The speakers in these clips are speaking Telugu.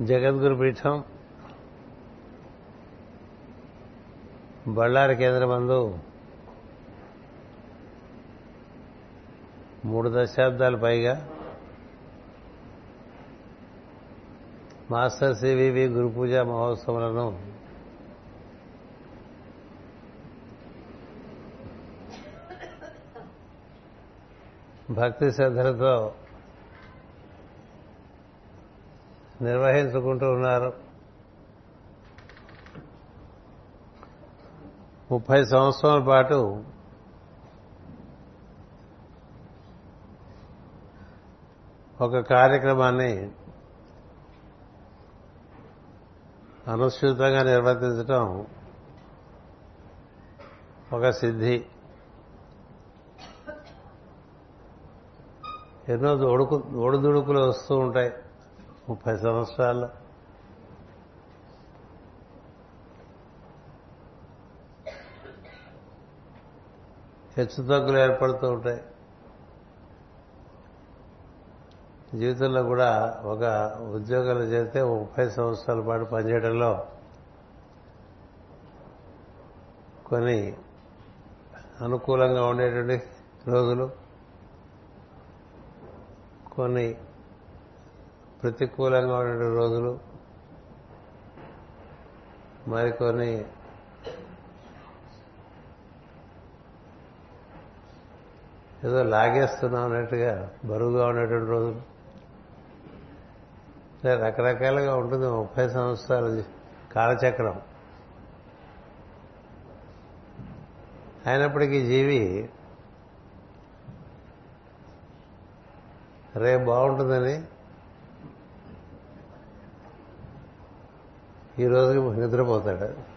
జగద్గురు పీఠం బళ్ళారి కేంద్రమందు మూడు దశాబ్దాలు పైగా మాస్టర్ సివివి గురు పూజ మహోత్సవాలను భక్తి శ్రద్ధలతో నిర్వహించుకుంటూ ఉన్నారు. ముప్పై సంవత్సరాల పాటు ఒక కార్యక్రమాన్ని అనుసృతంగా నిర్వర్తించడం ఒక సిద్ధి. ఎన్నో ఒడుకు ఒడిదుడుకులు వస్తూ ఉంటాయి. ముప్పై సంవత్సరాల్లో హెచ్చుతగ్గులు ఏర్పడుతూ ఉంటాయి. జీవితంలో కూడా ఒక ఉద్యోగాలు చేస్తే ముప్పై సంవత్సరాల పాటు పనిచేయడంలో కొన్ని అనుకూలంగా ఉండేటువంటి రోజులు. కొన్ని ప్రతికూలంగా ఉండే రోజులు మరికొన్ని ఏదో లాగేస్తున్నాం అన్నట్టుగా బరువుగా ఉండేటువంటి రోజులు. రకరకాలుగా ఉంటుంది ముప్పై సంవత్సరాలు కాలచక్రం. అయినప్పటికీ జీవి రేపు బాగుంటుందని ఈ రోజుకి నిద్రపోతాడు.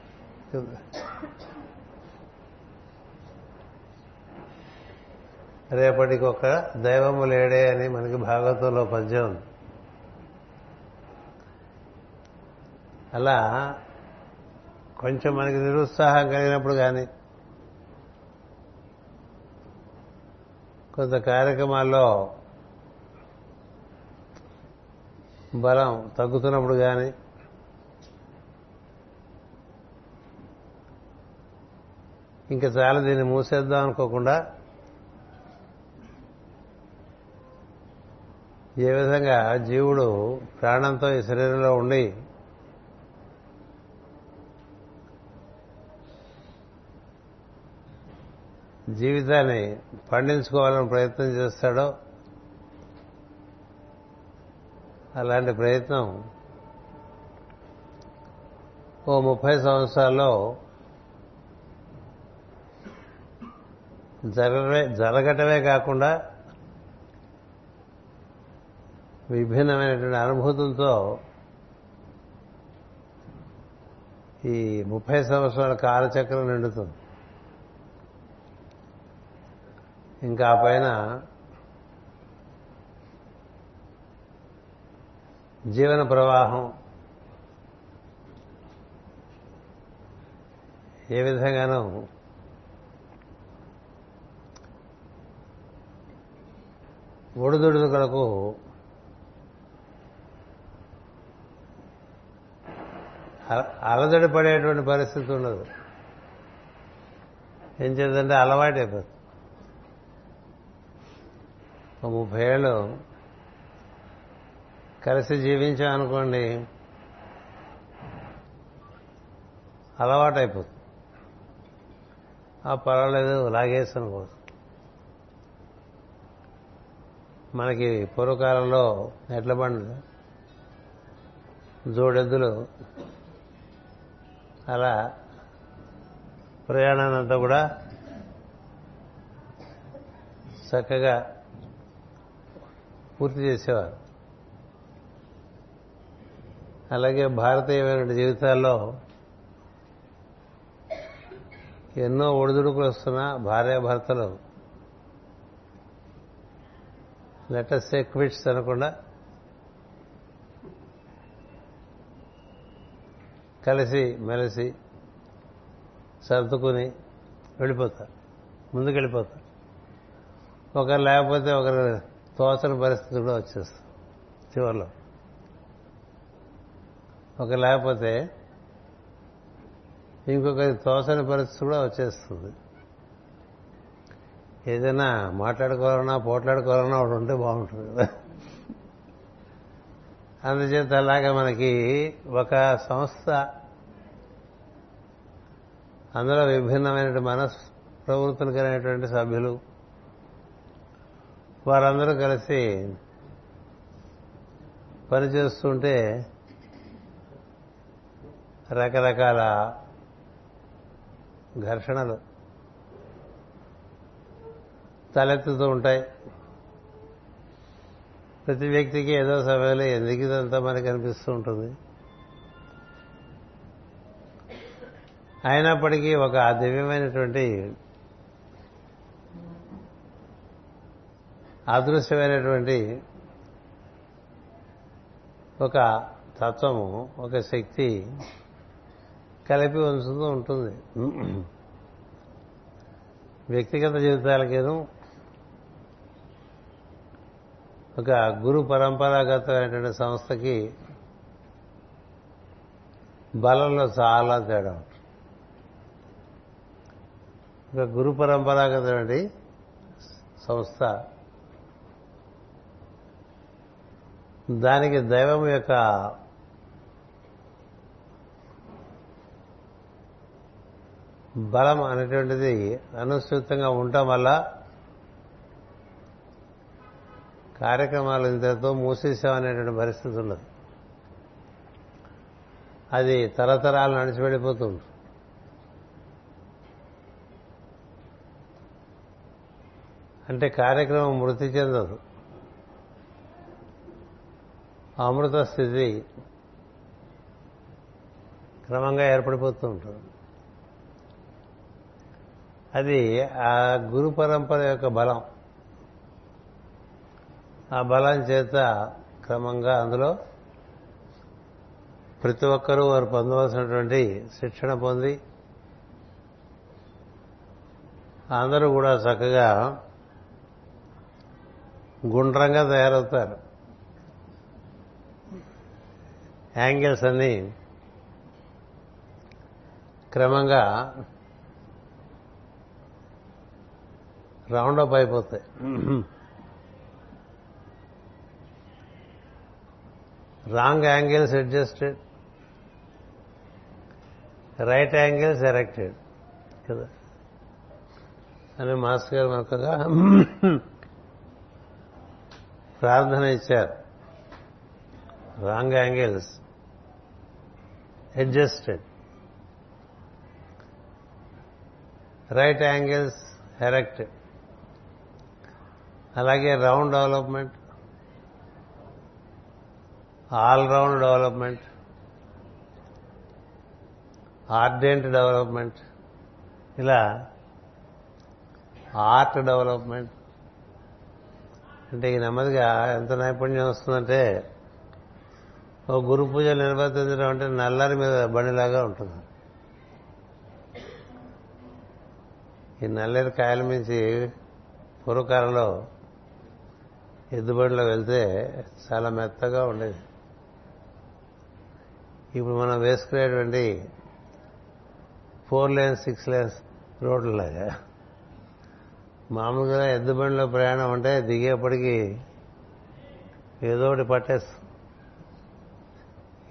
రేపటికి ఒక దైవము లేడే అని మనకి భాగవతంలో పద్యం ఉంది. అలా కొంచెం మనకి నిరుత్సాహం కలిగినప్పుడు కానీ కొంత కార్యక్రమాల్లో బలం తగ్గుతున్నప్పుడు కానీ ఇంకా చాలా దీన్ని మూసేద్దాం అనుకోకుండా ఏ విధంగా జీవుడు ప్రాణంతో ఈ శరీరంలో ఉండి జీవితాన్ని పండించుకోవాలని ప్రయత్నం చేస్తాడో అలాంటి ప్రయత్నం ఓ ముప్పై సంవత్సరాల్లో జరగమే జరగటమే కాకుండా విభిన్నమైనటువంటి అనుభూతులతో ఈ ముప్పై సంవత్సరాల కాలచక్రం నిండుతుంది. ఇంకా పైన జీవన ప్రవాహం ఏ విధంగానూ ఒడిదుడుకులకు అలదడి పడేటువంటి పరిస్థితి ఉండదు. ఏం చేద్దంటే అలవాటు అయిపోతుంది ఒక ముప్పై ఏళ్ళు కలిసి జీవించామనుకోండి అలవాటు అయిపోతుంది ఆ పర్వాలేదు లాగేసనుకోవచ్చు మనకి పూర్వకాలంలో ఎడ్ల బండ్లు జోడెద్దులు అలా ప్రయాణాన్ని అంతా కూడా చక్కగా పూర్తి చేసేవారు. అలాగే భారతీయమైన జీవితాల్లో ఎన్నో ఒడిదుడుకులు వస్తున్నా భార్యాభర్తలు లెటర్స్ క్విట్స్ అనకుండా కలిసి మెలిసి సర్దుకుని వెళ్ళిపోతారు. ముందుకు వెళ్ళిపోతారు ఒకరు లేకపోతే ఒకరు తోచని పరిస్థితి కూడా వచ్చేస్తుంది చివరిలో. ఒక లేకపోతే ఇంకొకరి తోచని పరిస్థితి కూడా వచ్చేస్తుంది. ఏదైనా మాట్లాడుకోవాలన్నా పోట్లాడుకోవాలన్నా ఒకటి ఉంటే బాగుంటుంది కదా. అందుచేత అలాగా మనకి ఒక సంస్థ అందులో విభిన్నమైన మనస్ ప్రవృత్తులు కలిగినటువంటి సభ్యులు వారందరూ కలిసి పనిచేస్తుంటే రకరకాల ఘర్షణలు తలెత్తుతూ ఉంటాయి. ప్రతి వ్యక్తికి ఏదో సమయంలో ఎందుకు ఇదంతా మనకి అనిపిస్తూ ఉంటుంది? అయినప్పటికీ ఒక దివ్యమైనటువంటి అదృశ్యమైనటువంటి ఒక తత్వము ఒక శక్తి కలిపి ఉంచుతూ ఉంటుంది. వ్యక్తిగత జీవితాలకేను ఒక గురు పరంపరాగతమైనటువంటి సంస్థకి బలంలో చాలా తేడా ఉంటుంది. ఒక గురు పరంపరాగతమైన సంస్థ దానికి దైవం యొక్క బలం అనేటువంటిది అనుసృతంగా ఉండటం వల్ల కార్యక్రమాలు ఇంతతో మూసేసామనేటువంటి పరిస్థితి ఉండదు. అది తరతరాలు నడిచి వెళ్ళిపోతుంది అంటే కార్యక్రమం మృతి చెందదు. అమృత స్థితి క్రమంగా ఏర్పడిపోతూ ఉంటుంది. అది ఆ గురు పరంపర యొక్క బలం. ఆ బలం చేత క్రమంగా అందులో ప్రతి ఒక్కరూ వారు పొందవలసినటువంటి శిక్షణ పొంది అందరూ కూడా చక్కగా గుండ్రంగా తయారవుతారు. యాంగిల్స్ అన్నీ క్రమంగా రౌండప్ అయిపోతాయి. Wrong angles adjusted. Right angles erected. కదా? అని మాస్టర్ గారు మనకుగా ప్రార్థన ఇచ్చారు. Wrong angles adjusted. Right angles erected. అలాగే round development. All round development ardent development ఇలా ఆర్ట్ డెవలప్మెంట్. అంటే ఈ నెమ్మదిగా ఎంత నైపుణ్యం వస్తుందంటే ఓ గురు పూజలు నిర్వర్తించడం అంటే నల్లరి మీద బండిలాగా ఉంటుంది. ఈ నల్లేరు కాయల మించి పూర్వకాలంలో ఎద్దుబడిలో వెళ్తే చాలా మెత్తగా ఉండేది. ఇప్పుడు మనం వేసుకునేటువంటి ఫోర్ లేన్స్ సిక్స్ లేన్స్ రోడ్లలాగా మామూలుగా ఎద్దుబండిలో ప్రయాణం అంటే దిగేప్పటికీ ఏదో ఒకటి పట్టేస్తుంది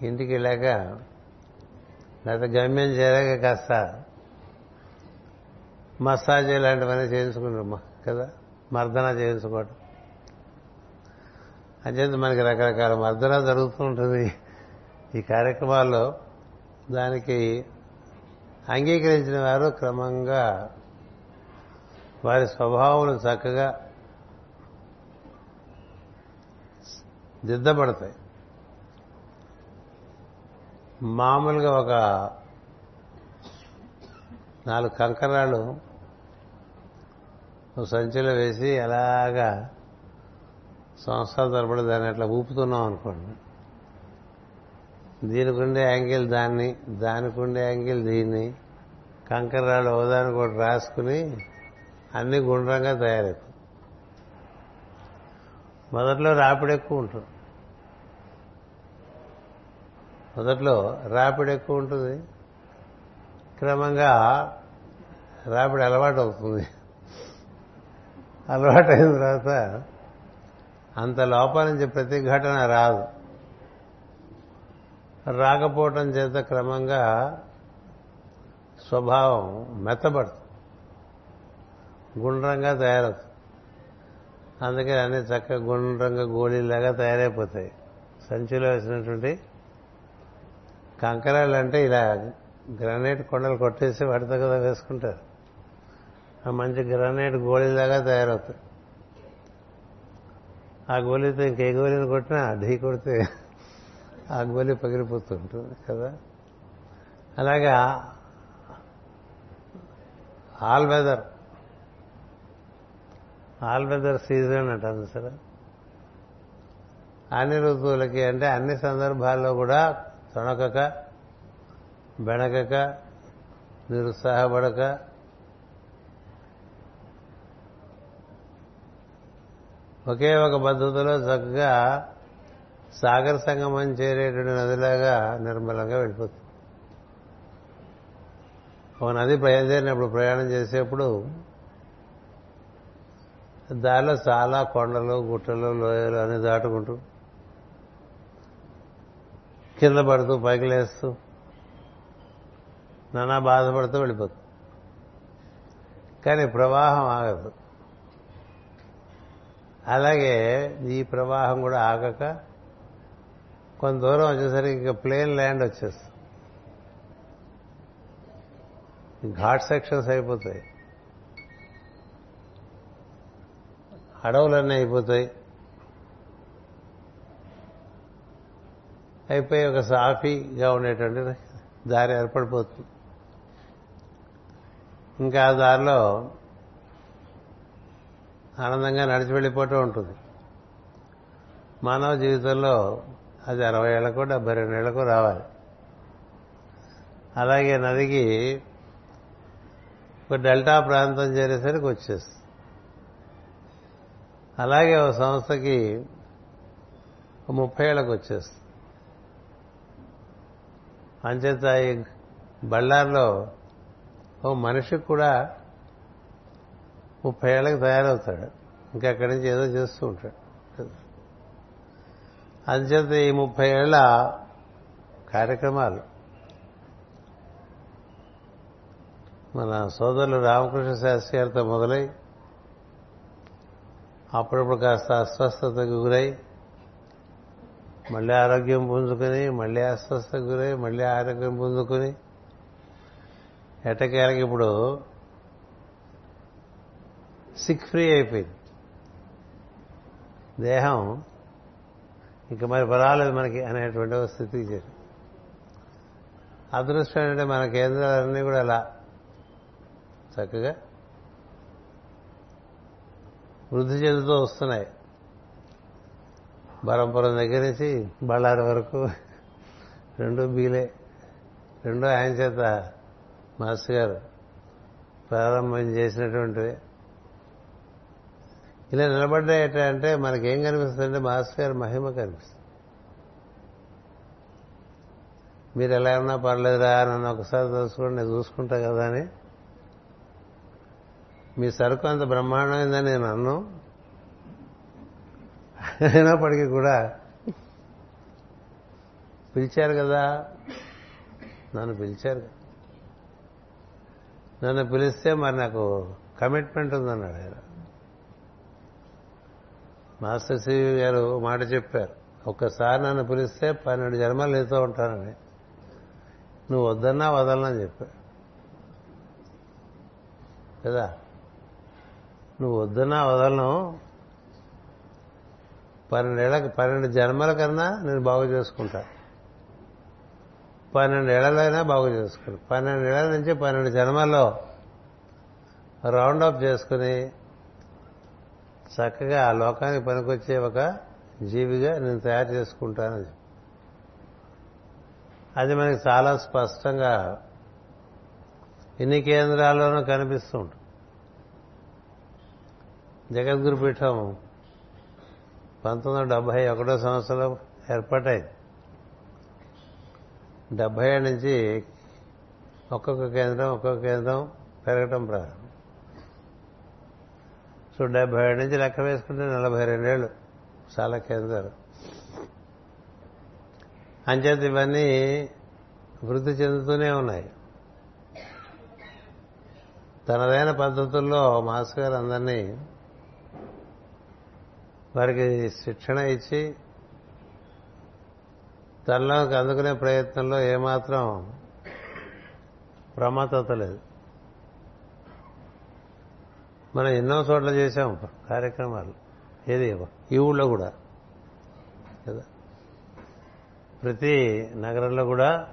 ఇంటికి వెళ్ళాక లేకపోతే గమ్యం చేరాక కాస్త మసాజ్ ఇలాంటివన్నీ చేయించుకుంటాం కదా? మర్దన చేయించుకోవటం. అంచేత మనకి రకరకాల మర్దన జరుగుతూ ఉంటుంది. ఈ కార్యక్రమాల్లో దానికి అంగీకరించిన వారు క్రమంగా వారి స్వభావం చక్కగా దిద్దబడతాయి. మామూలుగా ఒక నాలుగు కంకరాలు సంచిలో వేసి అలాగా సంవత్సరాల తరబడి దాన్ని అట్లా ఊపుతున్నాం అనుకోండి. దీనికి ఉండే యాంగిల్ దాన్ని దానికి ఉండే యాంగిల్ దీన్ని. రాళ్ళు ఓదానికి ఒకటి రాసుకుని అన్ని గుండ్రంగా తయారవుతుంది మొదట్లో రాపిడి ఎక్కువ ఉంటుంది. మొదట్లో రాపిడి ఎక్కువ ఉంటుంది. క్రమంగా రాపిడి అలవాటు అవుతుంది. అలవాటు అయిన తర్వాత అంత లోపల నుంచి ప్రతి ఘటన రాదు. రాకపోవటం చేత క్రమంగా స్వభావం మెత్తబడుతుంది. గుండ్రంగా తయారవుతుంది. అందుకని అన్ని చక్కగా గుండ్రంగా గోళీలాగా తయారైపోతాయి. సంచిలో వేసినటువంటి కంకరాలు అంటే ఇలా గ్రానైట్ కొండలు కొట్టేసి వాటితో కదా వేసుకుంటారు. ఆ మంచి గ్రానైట్ గోళీలాగా తయారవుతాయి ఆ గోళీతో ఇంకే గోళీని కొట్టినా ఢీ కొడితే అగ్బలి పగిలిపోతుంటుంది కదా. అలాగా all weather all weather season అంటారు సరే. అన్ని ఋతువులకి అంటే అన్ని సందర్భాల్లో కూడా తొణకక బెణకక నిరుత్సాహపడక ఒకే ఒక పద్ధతిలో చక్కగా సాగర సంగమం చేరేటువంటి నదిలాగా నిర్మలంగా వెళ్ళిపోతుంది. ఒక నది బయలుదేరినప్పుడు ప్రయాణం చేసేప్పుడు దారిలో చాలా కొండలు గుట్టలు లోయలు అన్ని దాటుకుంటూ కింద పడుతూ పైకి లేస్తూ నానా బాధపడుతూ వెళ్ళిపోతుంది. కానీ ప్రవాహం ఆగదు. అలాగే ఈ ప్రవాహం కూడా ఆగక కొంత దూరం వచ్చేసరికి ఇంకా ప్లేన్ ల్యాండ్ వచ్చేస్తుంది. ఘాట్ సెక్షన్స్ అయిపోతాయి. అడవులన్నీ అయిపోతాయి. అయిపోయి ఒక సాఫీగా ఉండేటువంటి దారి ఏర్పడిపోతుంది. ఇంకా ఆ దారిలో ఆనందంగా నడిచి వెళ్ళిపోతూ ఉంటుంది. మానవ జీవితంలో అది అరవై ఏళ్ళకు డెబ్బై రెండు ఏళ్ళకు రావాలి. అలాగే నదికి ఒక డెల్టా ప్రాంతం చేరేసరికి వచ్చేస్తుంది. అలాగే ఒక సంస్థకి ఒక ముప్పై ఏళ్ళకు వచ్చేస్తుంది. అంచేత ఈ బళ్ళార్లో ఓ మనిషికి కూడా ముప్పై ఏళ్ళకి తయారవుతాడు. ఇంకా అక్కడి నుంచి ఏదో చేస్తూ ఉంటాడు. అంచేత ఈ ముప్పై ఏళ్ళ కార్యక్రమాలు. మన సోదరులు రామకృష్ణ శాస్త్రి గారితో మొదలై అప్పుడప్పుడు కాస్త అస్వస్థతకు గురై మళ్ళీ ఆరోగ్యం పుంజుకుని మళ్ళీ అస్వస్థతకు గురై మళ్ళీ ఆరోగ్యం పుంజుకుని ఎటకేలకి ఇప్పుడు సిక్ ఫ్రీ అయిపోయింది. దేహం ఇంక మరి పర్వాలేదు మనకి అనేటువంటి స్థితి స్థితికి అదృష్టం ఏంటంటే మన కేంద్రాలన్నీ కూడా అలా. చక్కగా వృద్ధి చెందుతూ వస్తున్నాయి. బరంపురం దగ్గర నుంచి బళ్ళారి వరకు రెండు బీలే రెండో ఆయన చేత మాస్టర్ గారు ప్రారంభం చేసినటువంటివి ఇలా నిలబడ్డాయట అంటే మనకేం కనిపిస్తుందంటే మాస్టర్ గారి మహిమ కనిపిస్తుంది. మీరు ఎలా ఉన్నా పర్లేదురా నన్ను ఒకసారి తెలుసుకోండి నేను చూసుకుంటా కదా అని. మీ సరుకు అంత బ్రహ్మాండమైందని నేను అన్ను అయినప్పటికీ కూడా పిలిచారు కదా. నన్ను పిలిచారు నన్ను పిలిస్తే మరి నాకు కమిట్మెంట్ ఉందన్నాడు ఆయన. మాస్టర్ సివి గారు మాట చెప్పారు. ఒక్కసారి నన్ను పిలిస్తే పన్నెండు జన్మలు నీతో ఉంటానని నువ్వు వద్దన్నా వదలనని చెప్పా కదా? నువ్వు వద్దన్నా వదలను. పన్నెండేళ్ళకి పన్నెండు జన్మల కన్నా నేను బాగు చేసుకుంటా. పన్నెండేళ్ళైనా బాగు చేసుకుని పన్నెండేళ్ళ నుంచి పన్నెండు జన్మల్లో రౌండ్ అప్ చేసుకుని చక్కగా ఆ లోకానికి పనికొచ్చే ఒక జీవిగా నేను తయారు చేసుకుంటానని అది మనకి చాలా స్పష్టంగా ఎన్ని కేంద్రాల్లోనూ కనిపిస్తూ ఉంటుంది. జగద్గురు పీఠం పంతొమ్మిది వందల డెబ్బై ఒకటో సంవత్సరంలో ఏర్పాటైంది. డెబ్బై ఏళ్ళ నుంచి ఒక్కొక్క కేంద్రం ఒక్కొక్క కేంద్రం పెరగటం ప్రారంభం. సో డెబ్బై ఏడు నుంచి లెక్క వేసుకుంటే నలభై రెండేళ్ళు చాలా కేంద్రాలు. అంచేత ఇవన్నీ వృద్ధి చెందుతూనే ఉన్నాయి. తనదైన పద్ధతుల్లో మాస్ గారు అందరినీ వారికి శిక్షణ ఇచ్చి తనలోకి అందుకునే ప్రయత్నంలో ఏమాత్రం ప్రమాదత లేదు. మనం ఎన్నో చోట్ల చేసాం కార్యక్రమాలు. ఏది? ఈ ఊళ్ళో కూడా. కదా? ప్రతి నగరంలో కూడా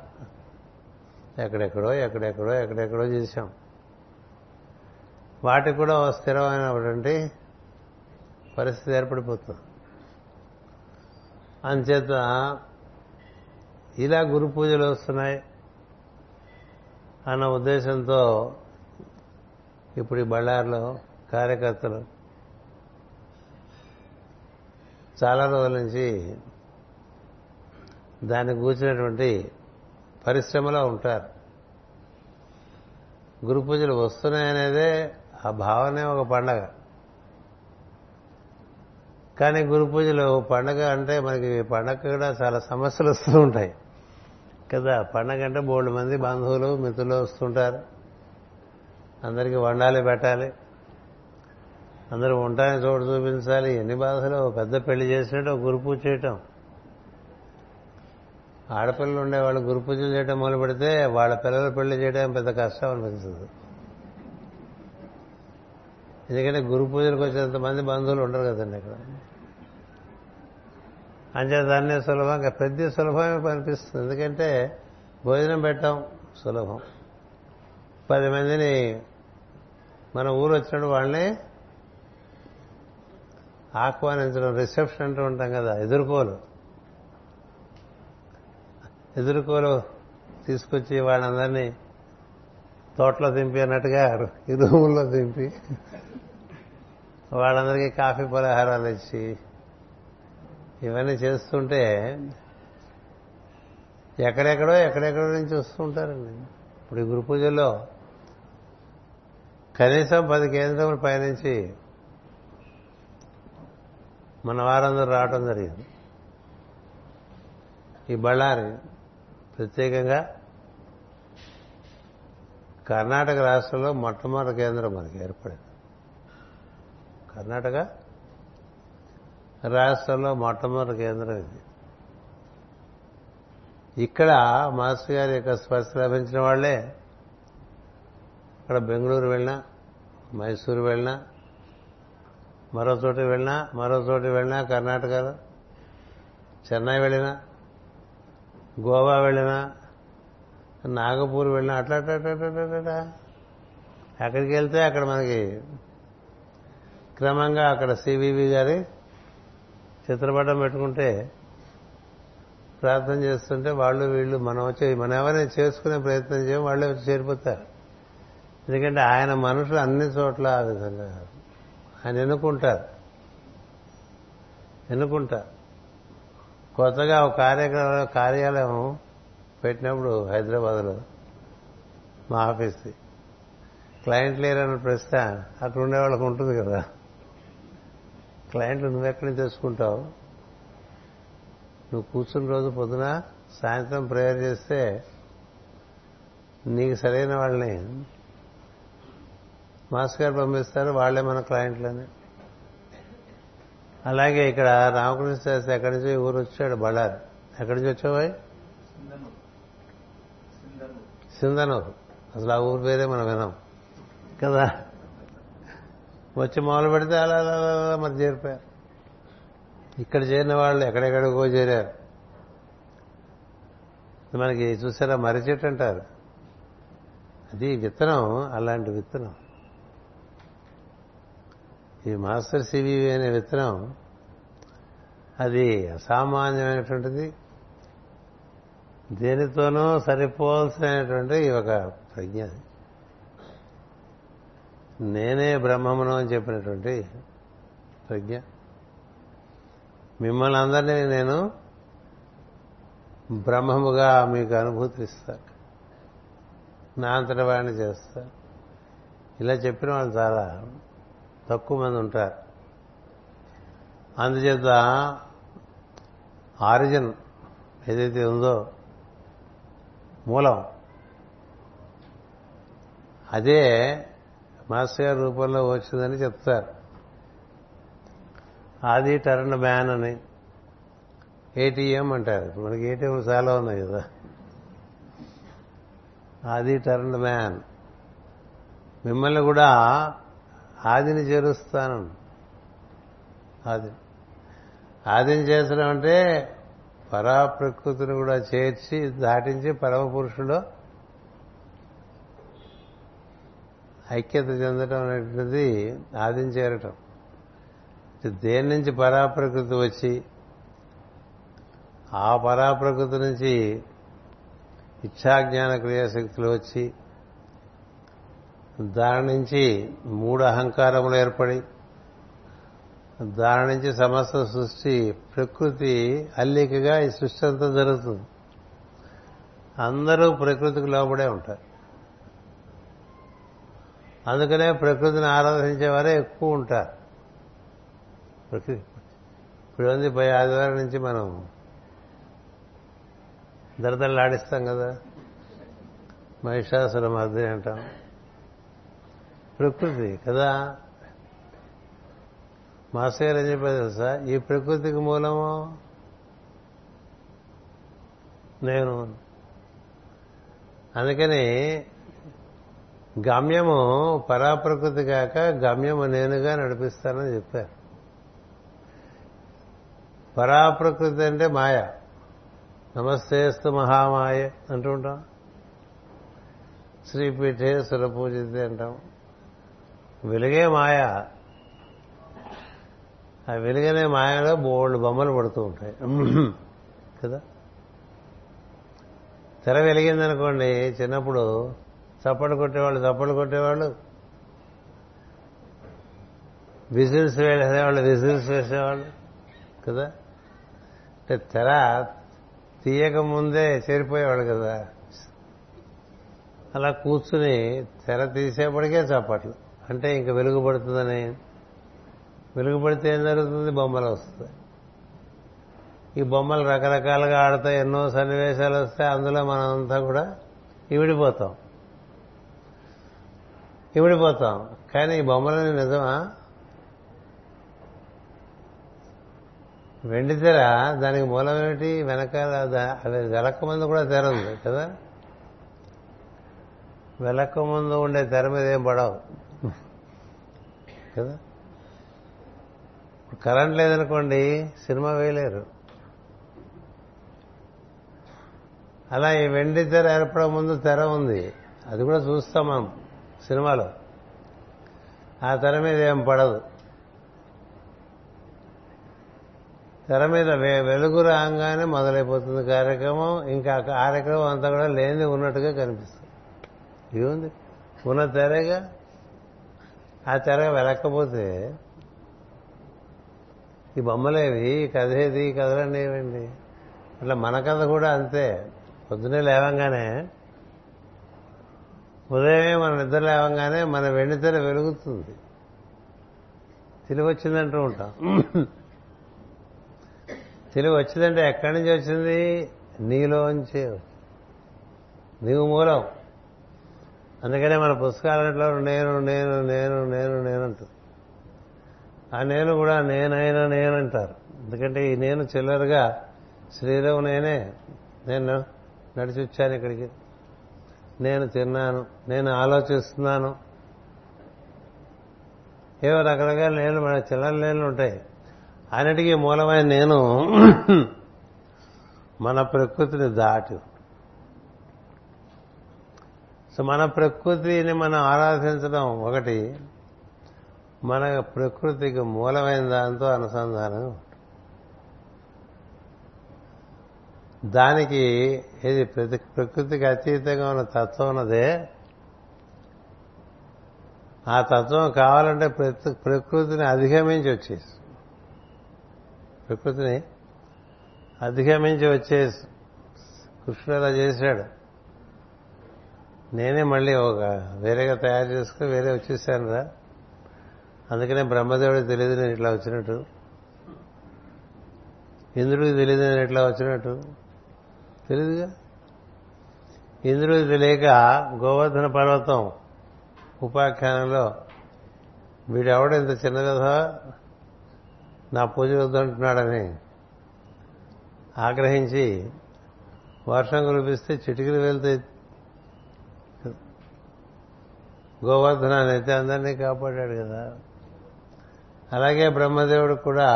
ఎక్కడెక్కడో ఎక్కడెక్కడో ఎక్కడెక్కడో చేశాం. వాటికి కూడా ఓ స్థిరమైనటువంటి పరిస్థితి ఏర్పడిపోతుంది. అంచేత ఇలా గురు పూజలు వస్తున్నాయి అన్న ఉద్దేశంతో ఇప్పుడు ఈ బళ్ళారిలో కార్యకర్తలు. చాలా రోజుల నుంచి దాన్ని కూర్చున్నటువంటి పరిశ్రమలో ఉంటారు. గురు పూజలు వస్తున్నాయనేదే ఆ భావనే ఒక పండగ. కానీ గురు పూజలు పండగ అంటే మనకి పండగ కూడా చాలా సమస్యలు వస్తూ ఉంటాయి. కదా పండగ అంటే బోల్డ్ మంది బంధువులు మిత్రులు వస్తుంటారు. అందరికీ వండాలి పెట్టాలి. అందరూ ఉంటాయని చోటు చూపించాలి. ఎన్ని బాధలు? పెద్ద పెళ్ళి చేసినట్టు గురు పూజ చేయటం. ఆడపిల్లలు ఉండేవాళ్ళు గురు పూజలు చేయడం మొదలు పెడితే వాళ్ళ పిల్లలు పెళ్ళి చేయడం పెద్ద కష్టం అనిపిస్తుంది. ఎందుకంటే గురు పూజలకు వచ్చేంత మంది బంధువులు ఉండరు కదండి ఇక్కడ. అంచేత దాన్నే సులభం ఇంకా సులభమే అనిపిస్తుంది. ఎందుకంటే భోజనం పెట్టాం సులభం. పది మందిని మన ఊరు వచ్చినప్పుడు వాళ్ళని ఆహ్వానించడం రిసెప్షన్ అంటూ ఉంటాం కదా ఎదుర్కోలు. ఎదుర్కోలు తీసుకొచ్చి వాళ్ళందరినీ తోటలో దింపి అన్నట్టుగా ఈ రూముల్లో దింపి వాళ్ళందరికీ కాఫీ పలహారాలు ఇచ్చి ఇవన్నీ చేస్తుంటే ఎక్కడెక్కడో ఎక్కడెక్కడో నుంచి వస్తుంటారండి ఇప్పుడు ఈ గురు పూజల్లో కనీసం పది కేంద్రముల పైనుంచి మన వారందరూ రావటం జరిగింది. ఈ బళ్ళారి ప్రత్యేకంగా కర్ణాటక రాష్ట్రంలో మొట్టమొదటి కేంద్రం మనకి ఏర్పడింది. కర్ణాటక రాష్ట్రంలో మొట్టమొదటి కేంద్రం ఇది. ఇక్కడ మాస్టర్ గారి యొక్క స్పర్శ లభించిన వాళ్ళే ఇక్కడ బెంగళూరు వెళ్ళినా మైసూరు వెళ్ళినా మరో చోటి వెళ్ళినా మరో చోటు వెళ్ళినా కర్ణాటకలో చెన్నై వెళ్ళినా గోవా వెళ్ళినా నాగపూర్ వెళ్ళినా అట్లా అట్లా అక్కడికి వెళ్తే అక్కడ మనకి క్రమంగా అక్కడ సివివి గారి చిత్రపటం పెట్టుకుంటే ప్రార్థన చేస్తుంటే వాళ్ళు వీళ్ళు మనం వచ్చి మనం ఎవరైనా చేసుకునే ప్రయత్నం చేయం వాళ్ళే వచ్చి చేరిపోతారు. ఎందుకంటే ఆయన మనుషులు అన్ని చోట్ల ఆ విధంగా అని ఎన్నుకుంటారు. ఎన్నుకుంటారు. కొత్తగా ఒక కార్యక్రమ కార్యాలయం పెట్టినప్పుడు హైదరాబాద్లో మా ఆఫీస్ది. క్లయింట్ లేరన్న ప్రశ్న అక్కడ ఉండే వాళ్ళకు ఉంటుంది కదా. క్లయింట్లు నువ్వెక్కడి నుంచి తెచ్చుకుంటావు? నువ్వు కూర్చున్న రోజు పొద్దున సాయంత్రం ప్రేయర్ చేస్తే నీకు సరైన వాళ్ళని మాస్ గారు పంపిస్తారు వాళ్ళే మన క్లయింట్లని. అలాగే ఇక్కడ రామకృష్ణ శాస్త్రి ఎక్కడి నుంచి ఊరు వచ్చాడు? బళ్ళారి. ఎక్కడి నుంచి వచ్చావాయి సింధనూరు. అసలు ఆ ఊరు పేరే మనం వినాం. కదా? వచ్చి మొదలు పెడితే అలా అలా అలా అలా మరి చేరిపోయారు. ఇక్కడ చేరిన వాళ్ళు ఎక్కడెక్కడికో చేరారు. మనకి చూసారా మర్రి చెట్టు అంటారు. అది విత్తనం అలాంటి విత్తనం. ఈ మాస్టర్ సివివి అనే విత్తనం అది అసామాన్యమైనటువంటిది. దేనితోనూ సరిపోవాల్సినటువంటి ఒక ప్రజ్ఞ నేనే బ్రహ్మమును అని చెప్పినటువంటి ప్రజ్ఞ. మిమ్మల్ని అందరినీ నేను బ్రహ్మముగా మీకు అనుభూతిస్తాను నా అంతటి వాడిని చేస్తాను ఇలా చెప్పిన వాళ్ళు చాలా తక్కువ మంది ఉంటారు. అందుచేత ఆరిజిన్ ఏదైతే ఉందో మూలం అదే మాస్టర్ గారి రూపంలో వచ్చిందని చెప్తారు. ఆది టర్న్ మ్యాన్ అని ఏటీఎం అంటారు. మనకి ఏటీఎం చాలా ఉన్నాయి కదా. ఆది టర్న్ మ్యాన్. మిమ్మల్ని కూడా ఆదిని చేరుస్తాను. ఆది. ఆదిని చేర్చడం అంటే పరాప్రకృతిని కూడా చేర్చి దాటించి పరమ పురుషుడు ఐక్యత చెందటం అనేటువంటిది ఆదిని చేరటం. దేని నుంచి పరాప్రకృతి వచ్చి? ఆ పరాప్రకృతి నుంచి ఇచ్ఛాజ్ఞాన క్రియాశక్తులు వచ్చి దాని నుంచి మూడు అహంకారములు ఏర్పడి దాని నుంచి సమస్త సృష్టి ప్రకృతి అల్లికగా ఈ సృష్టి అంతా జరుగుతుంది. అందరూ ప్రకృతికి లోబడే ఉంటారు. అందుకనే ప్రకృతిని ఆరాధించేవారే ఎక్కువ ఉంటారు. ప్రకృతి. ఇప్పుడు ఉంది పై ఆదివారం నుంచి మనం దరదల్లాడిస్తాం కదా. మహిషాసుర మర్దిని అంటాం. ప్రకృతి కదా? మాస్టర్ ఏం చెప్పారు తెలుసా? ఈ ప్రకృతికి మూలము నేను. అందుకని గమ్యము పరాప్రకృతి కాక గమ్యము నేనుగా నడిపిస్తానని చెప్పారు. పరాప్రకృతి అంటే మాయ. నమస్తేస్తు మహామాయ అంటూ ఉంటాం. శ్రీపీఠే సురపూజితే అంటాం. వెలుగే మాయ. ఆ వెలుగనే మాయలో బోల్డ్ బొమ్మలు పడుతూ ఉంటాయి. కదా? తెర వెలిగిందనుకోండి చిన్నప్పుడు చప్పట్లు కొట్టేవాళ్ళు చప్పట్లు కొట్టేవాళ్ళు. విజిల్స్ వేసేవాళ్ళు విజిల్స్ వేసేవాళ్ళు. కదా? అంటే తెర తీయక ముందే చేరిపోయేవాడు కదా? అలా కూర్చుని తెర తీసేపటికే చప్పట్లు. అంటే ఇంక వెలుగు పడుతుందని వెలుగు పడితే ఏం జరుగుతుంది? బొమ్మలు వస్తాయి. ఈ బొమ్మలు రకరకాలుగా ఆడతాయి. ఎన్నో సన్నివేశాలు వస్తాయి. అందులో మనంతా కూడా ఇవిడిపోతాం. ఇవిడిపోతాం. కానీ ఈ బొమ్మలని నిజమా? వెండి తెర దానికి మూలం ఏమిటి? వెనకాల అది వెలక్క ముందు కూడా తెర ఉంది కదా? వెలక్క ముందు ఉండే తెర మీద ఏం పడవు. కదా? కరెంట్ లేదనుకోండి సినిమా వేయలేరు. అలా ఈ వెండి తెర ఏర్పడే ముందు తెర ఉంది. అది కూడా చూస్తాం మనం సినిమాలో. ఆ తెర మీద ఏం పడదు. తెర మీద వెలుగు రాగానే మొదలైపోతుంది కార్యక్రమం. ఇంకా కార్యక్రమం అంతా కూడా లేని ఉన్నట్టుగా కనిపిస్తుంది. ఏముంది? ఉన్న తెరగా ఆ తెర వెలక్కపోతే ఈ బొమ్మలేవి ఈ కథ ఏది ఈ కథలనేవండి అట్లా మన కథ కూడా అంతే. పొద్దునే లేవంగానే ఉదయమే మన నిద్ర లేవంగానే మన వెండితెర వెలుగుతుంది. తెలివి వచ్చిందంటూ ఉంటాం. తెలివి వచ్చిందంటే ఎక్కడి నుంచి వచ్చింది? నీలోంచి నీవు మూలం. అందుకనే మన పుస్తకాలలో నేను నేను నేను నేను నేనంటుంది ఆ నేను కూడా నేనైనా నేనంటారు ఎందుకంటే ఈ నేను చిల్లరగా శ్రీరావు నేనే నేను నడిచి వచ్చాను ఇక్కడికి. నేను తిన్నాను నేను ఆలోచిస్తున్నాను. ఏవో రకరకాల నేను మన చిల్లర నేలు ఉంటాయి. అన్నిటికీ మూలమైన నేను మన ప్రకృతిని దాటి. సో మన ప్రకృతిని మనం ఆరాధించడం ఒకటి మన ప్రకృతికి మూలమైన దాంతో అనుసంధానం దానికి ఇది ప్రతి ప్రకృతికి అతీతంగా ఉన్న తత్వం ఉన్నదే ఆ తత్వం కావాలంటే ప్రతి ప్రకృతిని అధిగమించి వచ్చేసి ప్రకృతిని అధిగమించి వచ్చేసి కృష్ణుడు అలా చేశాడు. నేనే మళ్ళీ ఒక వేరేగా తయారు చేసుకుని వేరే వచ్చేసాను రా. అందుకనే బ్రహ్మదేవుడికి తెలియదు నేను ఇట్లా వచ్చినట్టు. ఇంద్రుడికి తెలియదు నేను ఇట్లా వచ్చినట్టు. తెలియదుగా ఇంద్రుడికి తెలియక గోవర్ధన పర్వతం ఉపాఖ్యానంలో వీడెవడ ఇంత చిన్న కదా నా పూజ వద్దంటున్నాడని ఆగ్రహించి వర్షం కురిపిస్తే చిటికలు వెళ్తే గోవర్ధనాన్ని అయితే అందరినీ కాపాడాడు కదా. అలాగే బ్రహ్మదేవుడు కూడా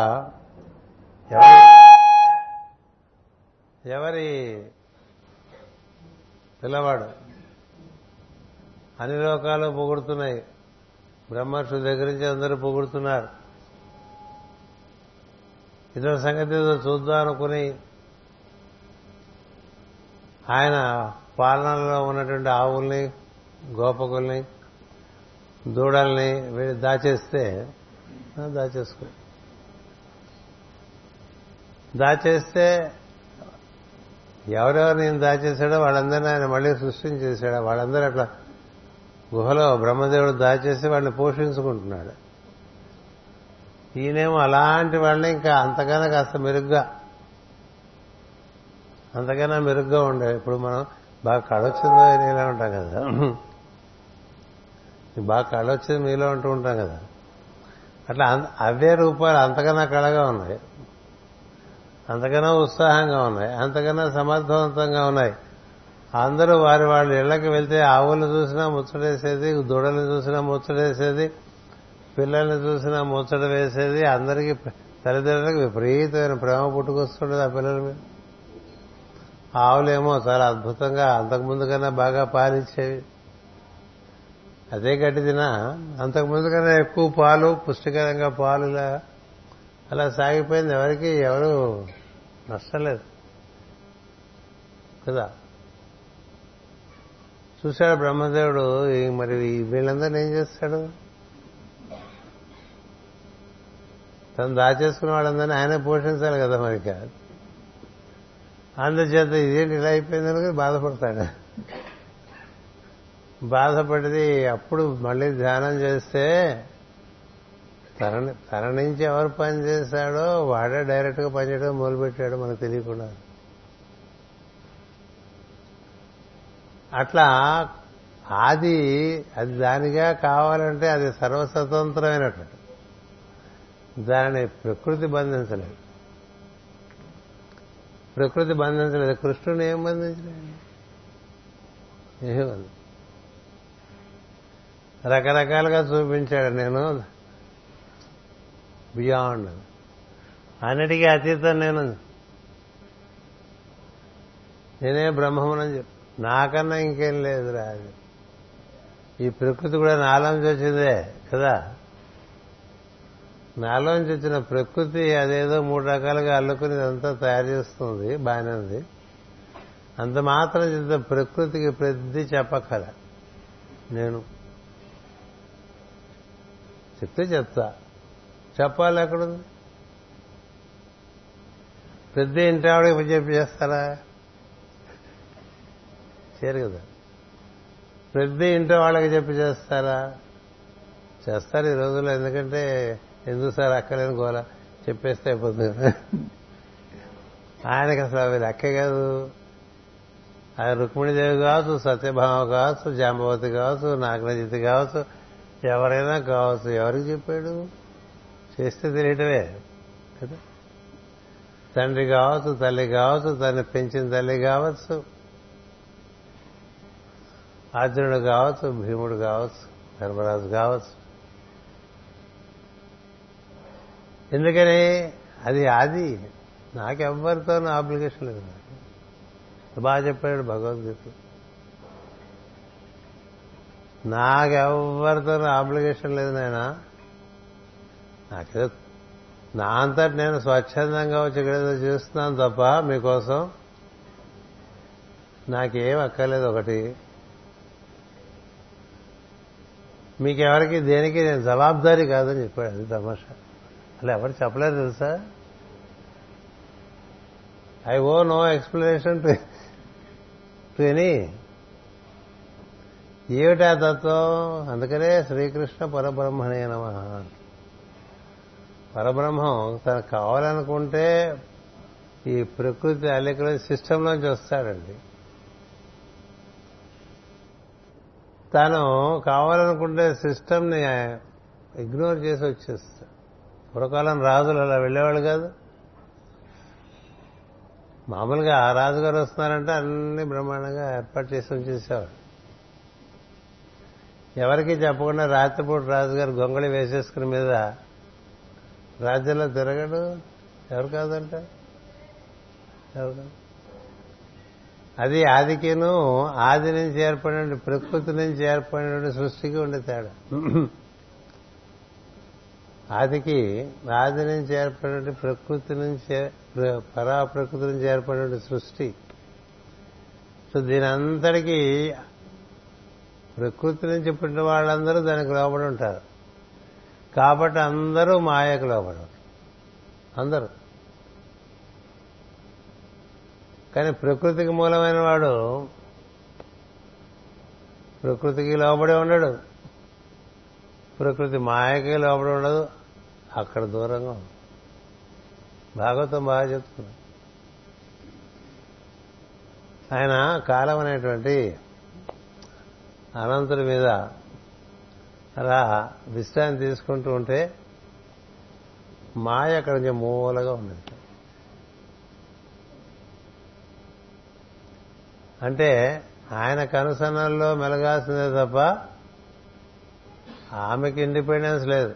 ఎవరి? ఎవరి? పిల్లవాడు. అన్ని లోకాలు పొగుడుతున్నాయి. బ్రహ్మర్షుల దగ్గర నుంచి అందరూ పొగుడుతున్నారు. ఇతర సంగతి ఏదో చూద్దాం అనుకుని ఆయన పాలనలో ఉన్నటువంటి ఆవుల్ని గోపకుల్ని దూడల్ని వీడు దాచేస్తే దాచేసుకో. దాచేస్తే ఎవరెవరు నేను దాచేశాడో వాళ్ళందరినీ ఆయన మళ్ళీ సృష్టించేశాడు వాళ్ళందరూ అట్లా గుహలో బ్రహ్మదేవుడు దాచేసి వాళ్ళని పోషించుకుంటున్నాడు. ఈయనేమో అలాంటి వాళ్ళని ఇంకా అంతకన్నా కాస్త మెరుగ్గా అంతకన్నా మెరుగ్గా ఉండే. ఇప్పుడు మనం బాగా కడొచ్చిందో ఇలా ఉంటాం కదా. బాగా కళొచ్చింది మీలో ఉంటూ ఉంటాం కదా. అట్లా అవే రూపాలు అంతకన్నా కళగా ఉన్నాయి. అంతకన్నా ఉత్సాహంగా ఉన్నాయి. అంతకన్నా సమర్థవంతంగా ఉన్నాయి. అందరూ వారి వాళ్ళ ఇళ్ళకి వెళ్తే ఆవులు చూసినా ముచ్చటేసేది దూడలను చూసినా ముచ్చటేసేది పిల్లల్ని చూసినా ముచ్చట వేసేది అందరికీ తల్లిదండ్రులకు విపరీతమైన ప్రేమ పుట్టుకొస్తుండేది ఆ పిల్లల మీద. ఆవులేమో చాలా అద్భుతంగా అంతకుముందు కన్నా బాగా పాలిచ్చేవి. అదే గడ్డి తినా అంతకుముందు కన్నా ఎక్కువ పాలు పుష్టికరంగా పాలు అలా సాగిపోయింది. ఎవరికి ఎవరు నష్టం లేదు కదా? చూశాడు బ్రహ్మదేవుడు? మరి వీళ్ళందరినీ ఏం చేస్తాడు? తను దాచేసుకున్న వాళ్ళందరినీ ఆయనే పోషించాలి కదా మరి. కాదు అందుచేత ఇదేంటి ఇలా అయిపోయిందని బాధపడతాడు. బాధపడిది అప్పుడు మళ్ళీ ధ్యానం చేస్తే తన తన నుంచి ఎవరు పని చేశాడో వాడే డైరెక్ట్గా పనిచేయడం మొదలుపెట్టాడు మనకు తెలియకుండా. అట్లా ఆది అది దానిగా కావాలంటే అది సర్వస్వతంత్రమైనటువంటి దానిని ప్రకృతి బంధించలేదు. ప్రకృతి బంధించలేదు. కృష్ణుని ఏం బంధించలేదు? ఏమి రకరకాలుగా చూపించాడు నేను. బియాండ్. అన్నిటికీ అతీతం నేను. నేనే బ్రహ్మమునని చెప్పు. నాకన్నా ఇంకేం లేదురా అది. ఈ ప్రకృతి కూడా నాలోంచి వచ్చిందే కదా. నాలోంచి వచ్చిన ప్రకృతి అదేదో మూడు రకాలుగా అల్లుకుని ఇదంతా తయారు చేస్తుంది బాగానే ఉంది అంత మాత్రం చేత ప్రకృతికి ప్రతి చెప్పకల నేను చెప్తే చెప్తా. చెప్పాలి అక్కడ పెద్ద ఇంటి ఆవిడకి చెప్పి చేస్తారా? చేయరు కదా. పెద్ద ఇంటి వాళ్ళకి చెప్పి చేస్తారా? చేస్తారు ఈ రోజుల్లో ఎందుకంటే ఎందుకు సార్ అక్కలేని గోల? చెప్పేస్తే అయిపోతుంది ఆయనకి అసలు అవి లెక్కే కాదు. ఆయన రుక్మిణీదేవి కావచ్చు సత్యభామ కావచ్చు జాంబవతి కావచ్చు నాగనజితి కావచ్చు ఎవరైనా కావచ్చు ఎవరికి చెప్పాడు? చేస్తే తెలియటమే కదా? తండ్రి కావచ్చు తల్లి కావచ్చు తను పెంచిన తల్లి కావచ్చు అర్జునుడు కావచ్చు భీముడు కావచ్చు ధర్మరాజు కావచ్చు. ఎందుకని? అది ఆది నాకెవ్వరితో ఆబ్లిగేషన్ లేదు బాగా చెప్పాడు భగవద్గీత నాకెవ్వరితో ఆబ్లిగేషన్ లేదు నాయన. నాకేదో నా అంతటి నేను స్వచ్ఛందంగా వచ్చి ఇక్కడేదో చేస్తున్నాను తప్ప మీకోసం నాకేం అక్కర్లేదు ఒకటి. మీకెవరికి దేనికి నేను జవాబ్దారి కాదని చెప్పాడు అది తమాషా. అలా ఎవరు చెప్పలేదు తెలుసా? I owe no explanation to any ఏమిటా తత్వం? అందుకనే శ్రీకృష్ణ పరబ్రహ్మణే నమ. పరబ్రహ్మం తనకు కావాలనుకుంటే ఈ ప్రకృతి అల్లికల సిస్టంలోంచి వస్తాడండి. తను కావాలనుకుంటే సిస్టమ్ని ఇగ్నోర్ చేసి వచ్చేస్తాడు. పూర్వకాలం రాజులు అలా వెళ్ళేవాళ్ళు కాదు. మామూలుగా ఆ రాజుగారు వస్తున్నారంటే అన్ని బ్రహ్మాండంగా ఏర్పాటు చేసి ఉంచేసేవాడు ఎవరికి చెప్పకుండా రాత్రిపూట రాజుగారు గొంగళి వేసేసుకుని మీద రాజ్యంలో తిరగడు. ఎవరు కాదంట? ఎవరు కాదు? అది ఆదికిను ఆది నుంచి ఏర్పడిన ప్రకృతి నుంచి ఏర్పడిన సృష్టికి ఉండే తేడా. ఆదికి ఆది నుంచి ఏర్పడిన ప్రకృతి నుంచి పరా ప్రకృతి నుంచి ఏర్పడిన సృష్టి. సో దీని అంతటికీ ప్రకృతి నుంచి పుట్టిన వాళ్ళందరూ దానికి లోబడి ఉంటారు. కాబట్టి అందరూ మాయకు లోబడి ఉంటారు. అందరూ. కానీ ప్రకృతికి మూలమైన వాడు ప్రకృతికి లోబడి ఉండడు. ప్రకృతి మాయకి లోబడి ఉండదు. అక్కడ దూరంగా ఉంది. భాగవతం బాగా చెప్తున్నా ఆయన కాలం అనేటువంటి అనంతుడి మీద అలా విశ్రాంతి తీసుకుంటూ ఉంటే మాయ అక్కడ కొంచెం మూలగా ఉన్నది. అంటే ఆయన కనుసన్నల్లో మెలగాల్సిందే తప్ప ఆమెకి ఇండిపెండెన్స్ లేదు.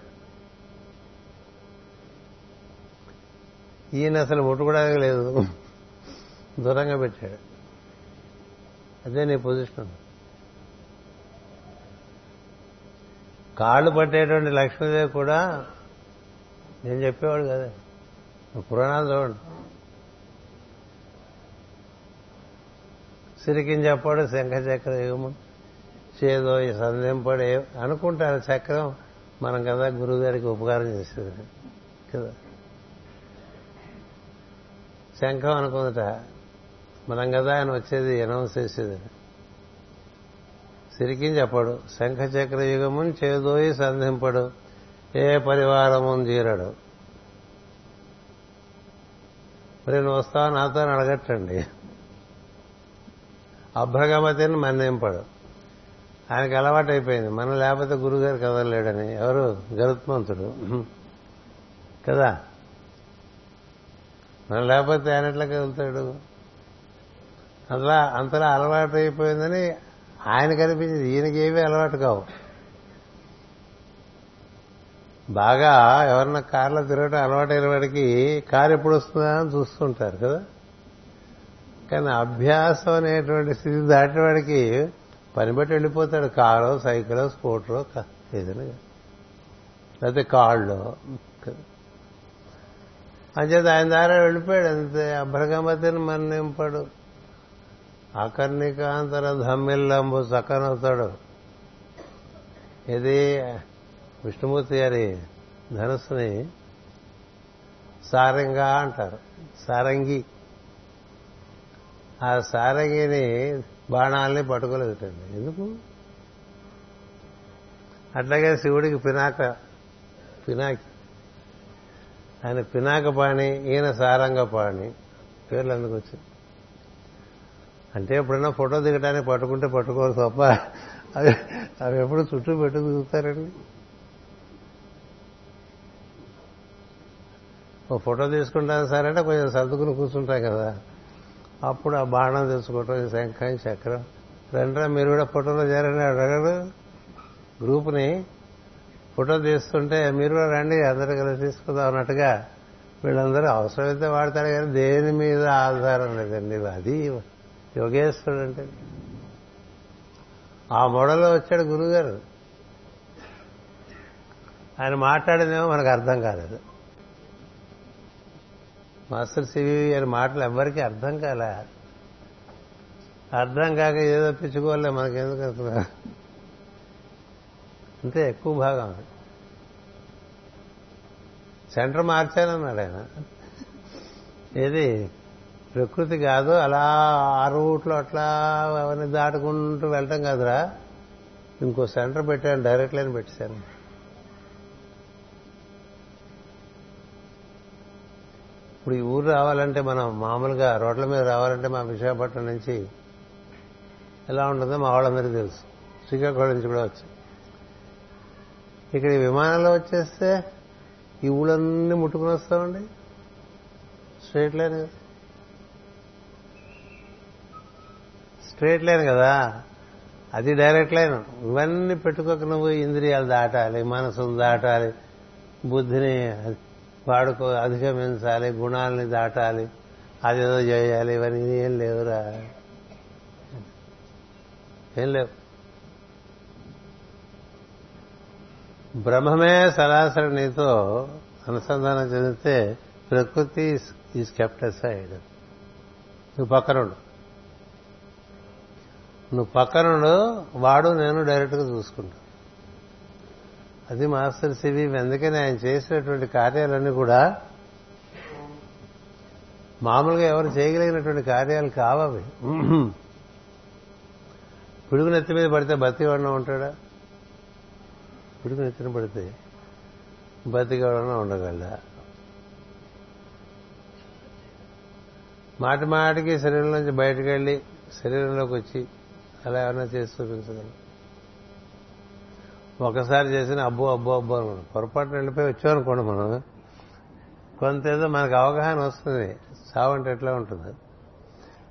ఈయన అసలు ముట్టుకోవడానికి లేదు. దూరంగా పెట్టాడు. అదే నీ పొజిషన్. కాళ్ళు పట్టేటువంటి లక్ష్మీదేవి కూడా నేను చెప్పేవాడు కదా. పురాణాలు చూడండి. సిరికిని చెప్పాడు శంఖ చక్ర యుగము చేదో సంధింపడే అనుకుంటారు చక్రం మనం కదా గురువుగారికి ఉపకారం చేసేది కదా. శంఖం అనుకుందట మనం కదా ఆయన వచ్చేది అనౌన్స్ చేసేది. సిరికి చెప్పడు. శంఖచక్ర చేదోయి సంధింపడు. ఏ పరివారము జీరడు మరి నువ్వు వస్తావు నాతో అడగట్టండి. అభ్రగమతిని మన్నింపడు ఆయనకి అలవాటు అయిపోయింది మనం లేకపోతే గురుగారు కదలలేడని. ఎవరు? గరుత్మంతుడు కదా? మనం లేకపోతే ఆయన ఎట్లా కదులుతాడు? అలా అంతలా అలవాటు అయిపోయిందని ఆయన కనిపించింది ఈయనకేవి అలవాటు కావు. బాగా ఎవరన్నా కార్లో తిరగటం అలవాటైన వాడికి కారు ఎప్పుడు వస్తుందా అని చూస్తుంటారు కదా. కానీ అభ్యాసం అనేటువంటి స్థితి దాటిన వాడికి పని బట్టి వెళ్ళిపోతాడు. కారో సైకిలో స్కూటరో ఏదైనా. లేకపోతే కాళ్ళు. అంచేత ఆయన దారా వెళ్ళిపోయాడు. అంతే. అభ్రగమతిని మరణింపడు. అకర్ణికాంతర ధమ్మిల్లంబు చక్కనవుతాడు ఇది విష్ణుమూర్తి గారి ధనుస్సుని సారంగా అంటారు. సారంగి. ఆ సారంగిని బాణాలని పట్టుకోలేదుటండి ఎందుకు? అట్లాగే శివుడికి పినాక పినాకి. ఆయన పినాక పాణి ఈయన సారంగ పాణి పేర్లు ఎందుకు వచ్చింది అంటే ఎప్పుడైనా ఫోటో దిగడానికి పట్టుకుంటే పట్టుకోవాలి తప్ప అవి అవి ఎప్పుడు చుట్టూ పెట్టు దిగుతారండి ఓ ఫోటో తీసుకుంటాను సరే అంటే కొంచెం సర్దుకుని కూర్చుంటాం కదా. అప్పుడు ఆ బాణం తెచ్చుకోవటం శంఖం చక్రం రండ్రా మీరు కూడా ఫోటోలో చేరండి అడగడు గ్రూప్ని ఫోటో తీస్తుంటే మీరు కూడా రండి అందరూ కలిసి తీసుకుందాం అన్నట్టుగా వీళ్ళందరూ అవసరమైతే వాడతారు కానీ దేని మీద ఆధారం లేదండి. అది యోగేశ్వరుడు అంటే. ఆ మోడల్లో వచ్చాడు గురుగారు. ఆయన మాట్లాడిందేమో మనకు అర్థం కాలేదు. మాస్టర్ సివి గారి మాటలు ఎవ్వరికీ అర్థం కాలే. అర్థం కాక ఏదో పిచ్చుకోలే మనకెందుకు అసలు? అంతే ఎక్కువ భాగం సెంటర్ మార్చానన్నాడు ఆయన. ఏది? ప్రకృతి కాదు అలా ఆ రూట్లో అట్లా అవన్నీ దాటుకుంటూ వెళ్ళటం కాదురా. ఇంకో సెంటర్ పెట్టాను డైరెక్ట్ లైన్ పెట్టేశాను. ఇప్పుడు ఈ ఊరు రావాలంటే మనం మామూలుగా రోడ్ల మీద రావాలంటే మా విశాఖపట్నం నుంచి ఎలా ఉంటుందో మా వాళ్ళందరికీ తెలుసు. శ్రీకాకుళం నుంచి కూడా వచ్చి. ఇక్కడ విమానంలో వచ్చేస్తే ఈ ఊళ్ళన్నీ ముట్టుకుని వస్తామండి. స్ట్రైట్ లైన్ కదా స్ట్రేట్ లైన్ కదా. అది డైరెక్ట్ లైన్. ఇవన్నీ పెట్టుకోక నువ్వు ఇంద్రియాలు దాటాలి మనసును దాటాలి బుద్ధిని వాడుకో అధిగమించాలి గుణాలని దాటాలి అదేదో చేయాలి ఇవన్నీ ఏం లేవురా. ఏం లేవు. బ్రహ్మమే సరాసరి నీతో అనుసంధానం చెందితే ప్రకృతి ఈజ్ కెప్ట్ సైడ్ నువ్వు పక్కనుండు. నువ్వు పక్కనుండు వాడు నేను డైరెక్ట్గా చూసుకుంటా. అది మాస్టర్ సివి అందుకని ఆయన చేసినటువంటి కార్యాలన్నీ కూడా మామూలుగా ఎవరు చేయగలిగినటువంటి కార్యాలు కావవి. పిడుగు నెత్తి మీద పడితే బతికివాడిన ఉంటాడా? పిడుగు నెత్తిన పడితే బతికివాడన ఉండగలడా? మాటి మాటికి శరీరం నుంచి బయటకు వెళ్ళి శరీరంలోకి వచ్చి అలా ఏమైనా చేసి చూపించగలం ఒకసారి చేసిన అబ్బో అబ్బో అబ్బో అనుకోండి పొరపాటున వెళ్ళిపోయి వచ్చామనుకోండి మనం. కొంత ఏదో మనకు అవగాహన వస్తుంది. చావంటే అంటే ఎట్లా ఉంటుంది?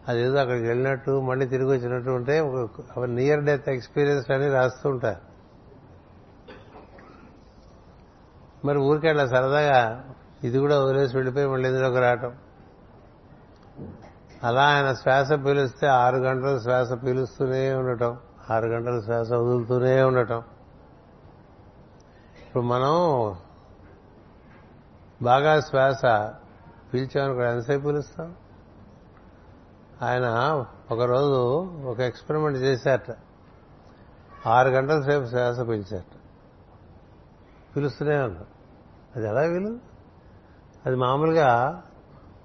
అదేదో అక్కడికి వెళ్ళినట్టు మళ్ళీ తిరిగి వచ్చినట్టు ఉంటే ఒక నియర్ డెత్ ఎక్స్పీరియన్స్ అని రాస్తూ ఉంటారు. మరి అట్లా సరదాగా ఇది కూడా వదిలేసి వెళ్ళిపోయి మళ్ళీ ఇందులోకి రావటం. అలా ఆయన శ్వాస పీలుస్తే ఆరు గంటలు శ్వాస పీలుస్తూనే ఉండటం ఆరు గంటలు శ్వాస వదులుతూనే ఉండటం. ఇప్పుడు మనం బాగా శ్వాస పీల్చామనుకో ఎంతసేపు పీలుస్తాం? ఆయన ఒకరోజు ఒక ఎక్స్పెరిమెంట్ చేశారట. ఆరు గంటల సేపు శ్వాస పీల్చారట. పిలుస్తూనే ఉన్నాం. అది ఎలా వీలు? అది మామూలుగా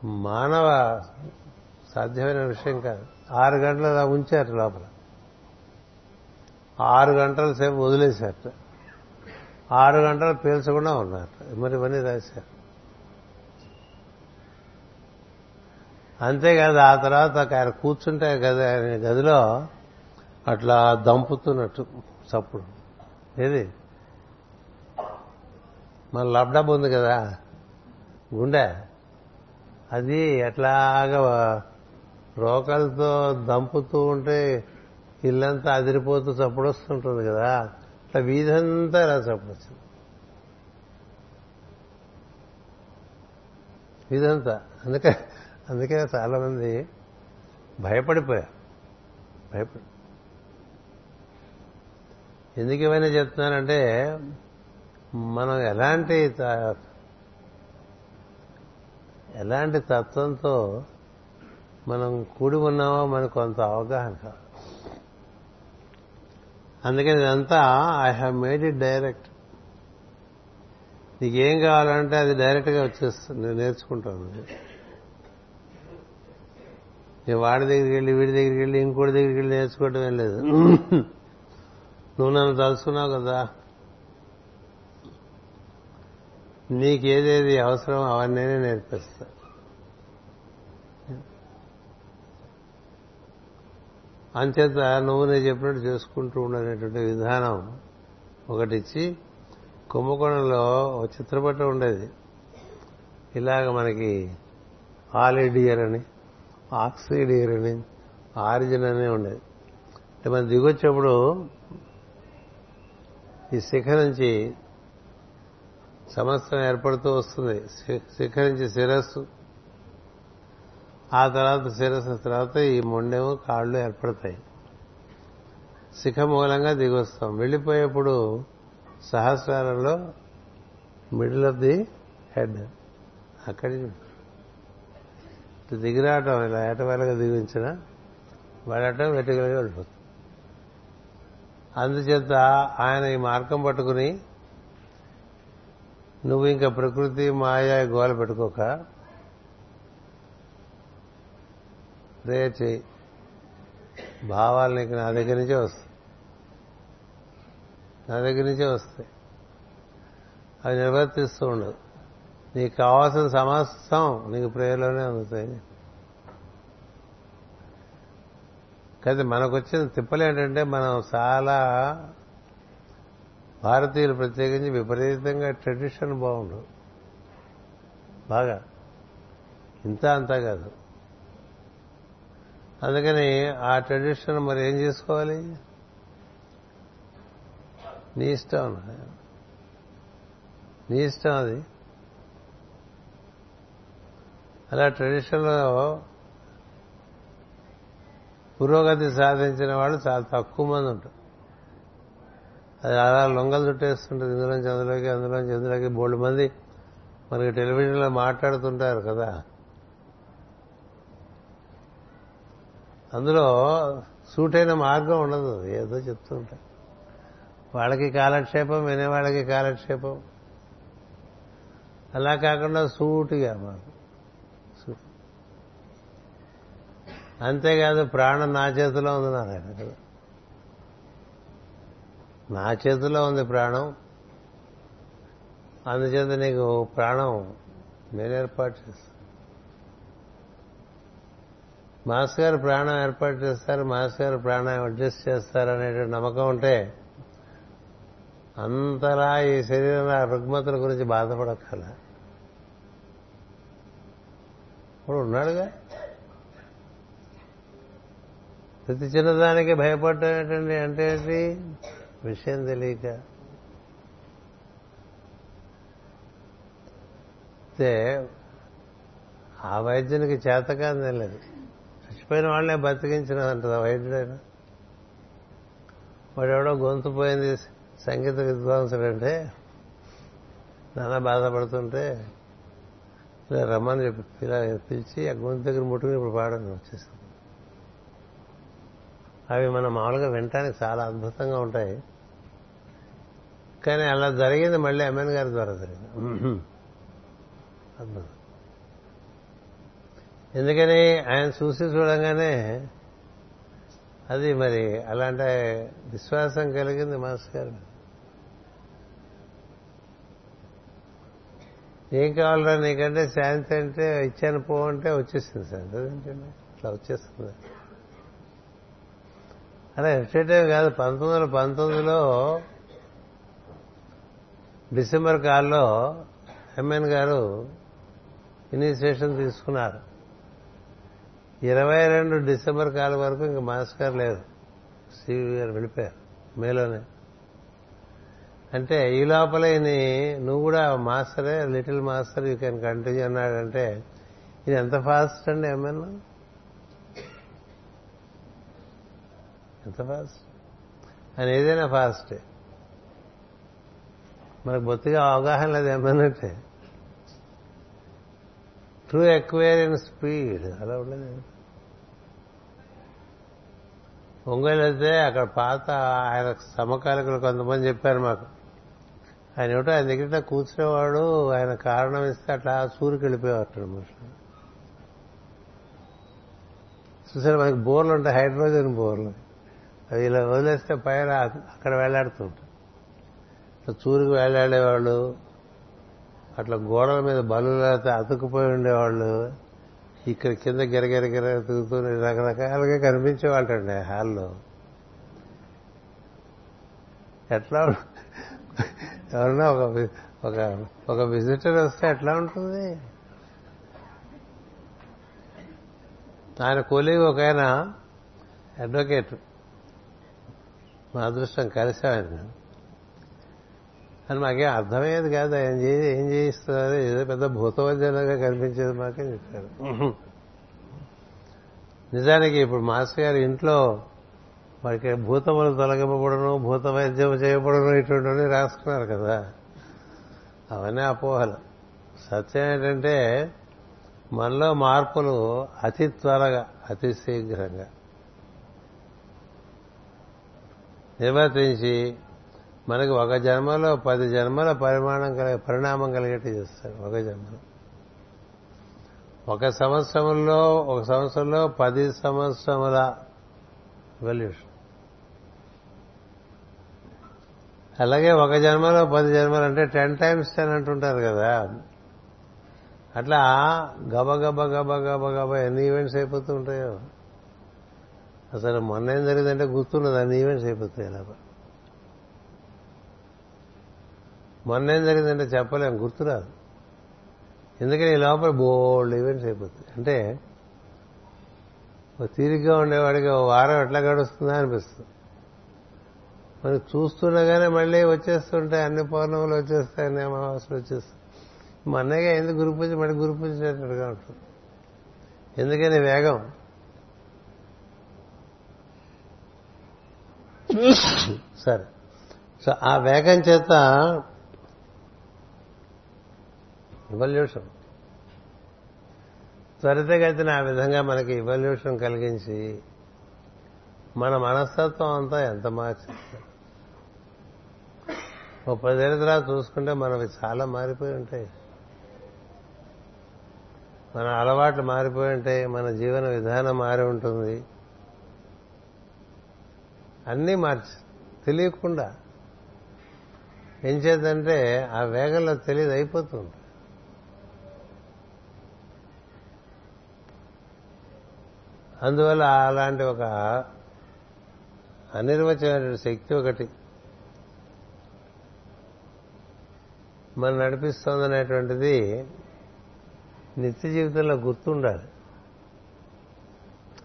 మానవ సాధ్యమైన విషయం కాదు. ఆరు గంటలు అలా ఉంచారు లోపల. ఆరు గంటల సేపు వదిలేశారట ఆరు గంటలు పీల్చకుండా ఉన్నారు. మరి ఇవన్నీ రాశారు. అంతేకాదు ఆ తర్వాత ఆయన కూర్చుంటే గది ఆయన గదిలో అట్లా దంపుతున్నట్టు చప్పుడు. ఏది? మన లబ్డబ్ ఉంది కదా. గుండె. అది ఎట్లాగా రోకలతో దంపుతూ ఉంటే ఇల్లంతా అదిరిపోతూ చప్పుడు వస్తుంటుంది కదా. అట్లా వీధంతా ఇలా చప్పుడు వచ్చింది వీధంతా. అందుకే అందుకే చాలా మంది భయపడిపోయారు. భయపడి ఎందుకు ఇవన్నీ చెప్తున్నానంటే మనం ఎలాంటి ఎలాంటి తత్వంతో మనం కూడి ఉన్నామో మనకు కొంత అవగాహన కాదు. అందుకని ఇదంతా I have made it direct నీకేం కావాలంటే అది డైరెక్ట్గా వచ్చేస్తుంది. నేను నేర్చుకుంటాను నేను వాడి దగ్గరికి వెళ్ళి వీడి దగ్గరికి వెళ్ళి ఇంకోటి దగ్గరికి వెళ్ళి నేర్చుకోవటం ఏం లేదు. నువ్వు నన్ను తలుసుకున్నావు కదా. నీకేదేది అవసరం అవన్నీ నేర్పిస్తా. అంచేత నువ్వు నేను చెప్పినట్టు చేసుకుంటూ ఉండనేటువంటి విధానం ఒకటిచ్చి కుంభకోణంలో ఒక చిత్రపటం ఉండేది. ఇలాగ మనకి ఆలిడియర్ అని ఆక్సిడియర్ అని ఆరిజిన్ అని ఉండేది. అంటే మనం దిగొచ్చేప్పుడు ఈ శిఖ నుంచి సమస్తం ఏర్పడుతూ వస్తుంది. శిఖ నుంచి శిరస్సు ఆ తర్వాత శిరస్సు తర్వాత ఈ మొండెము కాళ్ళు ఏర్పడతాయి. శిఖ మూలంగా దిగొస్తాం. వెళ్ళిపోయేప్పుడు సహస్రాలలో మిడిల్ ఆఫ్ ది హెడ్ అక్కడి దిగిరావటం ఇలా ఏటవాళ్ళగా దిగించిన వెళ్ళటం వెటుకలుగా వెళ్ళిపోతుంది అందుచేత ఆయన ఈ మార్గం పట్టుకుని నువ్వు ఇంకా ప్రకృతి మాయ గోల పెట్టుకోక ప్రేయర్ చేయి భావాలు నీకు నా దగ్గర నుంచే వస్తాయి. నా దగ్గర నుంచే వస్తాయి. అవి నిర్వర్తిస్తూ ఉండదు నీకు కావాల్సిన సమస్తం నీకు ప్రేయర్లోనే అందుతాయి. కానీ మనకు వచ్చిన తిప్పలు ఏంటంటే మనం చాలా భారతీయులు ప్రత్యేకించి విపరీతంగా ట్రెడిషన్ బాగుండు బాగా. ఇంత అంతా కాదు. అందుకని ఆ ట్రెడిషన్ మరి ఏం చేసుకోవాలి? నీ ఇష్టం. నీ ఇష్టం అది. అలా ట్రెడిషన్లో పురోగతి సాధించిన వాళ్ళు చాలా తక్కువ మంది ఉంటారు. అది అలా లొంగలు చుట్టేస్తుంటుంది ఇందులోంచి అందులోకి అందులోంచి అందులోకి బోల్డ్ మంది మనకి టెలివిజన్లో మాట్లాడుతుంటారు కదా. అందులో సూటైన మార్గం ఉండదు. ఏదో చెప్తూ ఉంటారు. వాళ్ళకి కాలక్షేపం వినేవాళ్ళకి కాలక్షేపం. అలా కాకుండా సూటిగా మాకు. అంతేకాదు ప్రాణం నా చేతిలో ఉంది నారాయణ కదా నా చేతిలో ఉంది ప్రాణం. అందుచేత నీకు ప్రాణం నేను ఏర్పాటు చేస్తాను. మాస్ గారు ప్రాణం ఏర్పాటు చేస్తారు మాస్ గారు ప్రాణాయం అడ్జస్ట్ చేస్తారు అనేటువంటి నమ్మకం ఉంటే అంతలా ఈ శరీరం రుగ్మతుల గురించి బాధపడక్కల ఇప్పుడు ఉన్నాడుగా? ప్రతి చిన్నదానికి భయపడటం ఏంటండి? అంటే ఏంటి? విషయం తెలియక. అయితే ఆ వైద్యునికి చేతకాందే లేదు. చచ్చిపోయిన వాళ్ళనే బతికించిన అంటది వైద్యుడైనా వాడెవడో గొంతు పోయింది సంగీత విద్వాంసుడంటే నాన్న బాధపడుతుంటే ఇలా రమ్మని చెప్పి ఇలా పిలిచి ఆ గొంతు దగ్గర ముట్టుకుని ఇప్పుడు పాడని వచ్చేసింది అవి మనం మామూలుగా వినటానికి చాలా అద్భుతంగా ఉంటాయి. కానీ అలా జరిగింది మళ్ళీ అమ్మన్ గారి ద్వారా జరిగింది. అద్భుతం. ఎందుకని ఆయన చూసి చూడంగానే అది మరి అలాంటి విశ్వాసం కలిగింది మాస్టర్ గారు. ఏం కావాలరా నీకంటే శాంతి అంటే ఇచ్చాను పో అంటే వచ్చేసింది సార్. అదేంటండి? అట్లా వచ్చేస్తుంది. అలా ఎస్టేటే కాదు పంతొమ్మిది వందల పంతొమ్మిదిలో డిసెంబర్ కాల్లో ఎంఎన్ గారు ఇనిషియేషన్ తీసుకున్నారు. ఇరవై రెండు డిసెంబర్ కాలం వరకు ఇంక మాస్టర్ గారు లేరు. సివి గారు వెళ్ళిపోయారు మేలోనే. అంటే ఈ లోపల నువ్వు కూడా మాస్టరే little master you can continue అన్నాడంటే ఇది ఎంత ఫాస్ట్ అండి ఎంఎన్ ఎంత ఫాస్ట్? ఆయన ఏదైనా ఫాస్టే. మనకు బొత్తిగా అవగాహన లేదు ఏమన్నట్టే ట్రూ ఎక్వైర్ స్పీడ్ అలా ఉండదు. ఒంగోలు వెళ్తే అక్కడ పాత ఆయన సమకాలికులు కొంతమంది చెప్పారు మాకు. ఆయన ఏమిటో ఆయన దగ్గర కూర్చునేవాడు ఆయన కారణం ఇస్తే అట్లా సూర్యుకి వెళ్ళిపోయేవాడు అనమాట చూసారు మనకి బోర్లు ఉంటాయి హైడ్రోజన్ బోర్లు. అవి ఇలా వదిలేస్తే పైన అక్కడ వేలాడుతుంటాయి చూరికి వేలాడేవాళ్ళు అట్లా గోడల మీద బలులతో అతుకుపోయి ఉండేవాళ్ళు ఇక్కడ కింద గిరగిరగిర తిరుగుతూ రకరకాలుగా కనిపించేవాళ్ళండి హాల్లో. ఎట్లా ఎవరన్నా ఒక ఒక ఒక విజిటర్ వస్తే ఎట్లా ఉంటుంది? ఆయన కొలీగ్ ఒక ఆయన అడ్వకేట్ మా అదృష్టం కలిసాం ఆయన అని మాకేం అర్థమయ్యేది కాదు. ఆయన చేసి ఏం చేయిస్తున్నారు ఏదో పెద్ద భూతవద్యంగా కనిపించేది మాకే చెప్పారు. నిజానికి ఇప్పుడు మాస్టర్ గారి ఇంట్లో వారికి భూతములు తొలగింపబడను భూత వైద్యం చేయబడను ఇటువంటి రాసుకున్నారు కదా. అవన్నీ అపోహలు. సత్యం ఏంటంటే మనలో మార్పులు అతి త్వరగా అతి శీఘ్రంగా. నిర్వర్తించి మనకి ఒక జన్మలో పది జన్మల పరిమాణం కలిగే పరిణామం కలిగేట్టు చేస్తాడు ఒక జన్మలో. ఒక సంవత్సరంలో ఒక సంవత్సరంలో పది సంవత్సరముల ఇవల్యూషన్ అలాగే ఒక జన్మలో పది జన్మలు అంటే టెన్ టైమ్స్ టెన్ అంటుంటారు కదా. అట్లా గబ గబ గబ గబ గబ ఎన్ని ఈవెంట్స్ అయిపోతూ ఉంటాయో? అసలు మొన్న ఏం జరిగిందంటే గుర్తున్నది అన్ని ఈవెంట్స్ అయిపోతాయి ఇలా మొన్న ఏం జరిగిందంటే చెప్పలేం గుర్తురాదు. ఎందుకని ఈ లోపల బోల్డ్ ఈవెంట్స్ అయిపోతుంది అంటే తీరిగ్గా ఉండేవాడికి ఓ వారం ఎట్లా గడుస్తుందా అనిపిస్తుంది. మనకి చూస్తుండగానే మళ్ళీ వచ్చేస్తుంటాయి అన్ని పౌర్ణములు వచ్చేస్తాయి అన్ని అమావాస్యలు వచ్చేస్తాయి. మా అన్నయ్య ఎందుకు గురు పూజ? మళ్ళీ గురు పూజ చేసినట్టుగా ఉంటుంది. ఎందుకని వేగం? సరే. సో ఆ వేగం చేత ఇవల్యూషన్ త్వరితగతిన ఆ విధంగా మనకి ఇవల్యూషన్ కలిగించి మన మనస్తత్వం అంతా ఎంత మార్చింది ఓ పదేళ్ళ తర్వాత చూసుకుంటే మనవి చాలా మారిపోయి ఉంటాయి. మన అలవాట్లు మారిపోయి ఉంటాయి మన జీవన విధానం మారి ఉంటుంది. అన్నీ మార్చి తెలియకుండా. ఏం చేద్దంటే ఆ వేగంలో తెలియదు అయిపోతుంది. అందువల్ల అలాంటి ఒక అనిర్వచమైన శక్తి ఒకటి. మనం నడిపిస్తోందనేటువంటిది నిత్య జీవితంలో గుర్తుండాలి.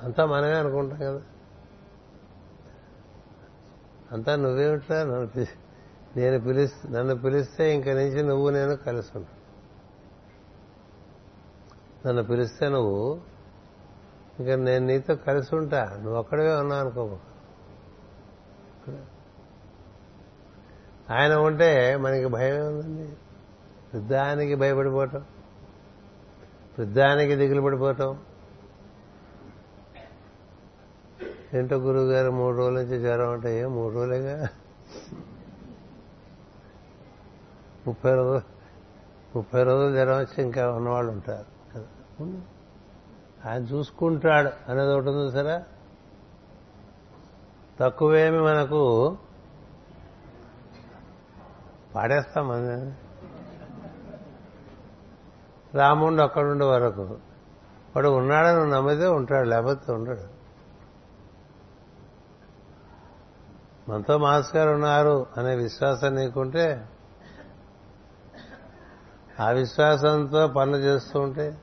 అంతా మనమే అనుకుంటాం కదా. అంతా నువ్వేమిట్రా? నన్ను నేను పిలిస్తే నన్ను పిలిస్తే ఇంక నుంచి నువ్వు నేను కలిసి నన్ను పిలిస్తే నువ్వు ఇంకా నేను నీతో కలిసి ఉంటా. నువ్వు ఒక్కడవే ఉన్నావు అనుకో. ఆయన ఉంటే మనకి భయమే ఉందండి. వృద్ధానికి భయపడిపోవటం వృద్ధానికి దిగులు పడిపోవటం ఏంటో గురువు గారు మూడు రోజుల నుంచి జ్వరం అంటే ఏం మూడు రోజులేగా? ముప్పై రోజులు ముప్పై రోజులు జ్వరం వచ్చి ఇంకా ఉన్నవాళ్ళు ఉంటారు కదా. ఆయన చూసుకుంటాడు అనేది ఒకటి ఉంది సరే. తక్కువేమి మనకు పాడేస్తాం మన రాముడు అక్కడుండే వరకు వాడు ఉన్నాడని నమ్మితే ఉంటాడు లేకపోతే ఉండడు. మనతో మాస్ గారు ఉన్నారు అనే విశ్వాసం నీకుంటే ఆ విశ్వాసంతో పనులు చేస్తూ ఉంటే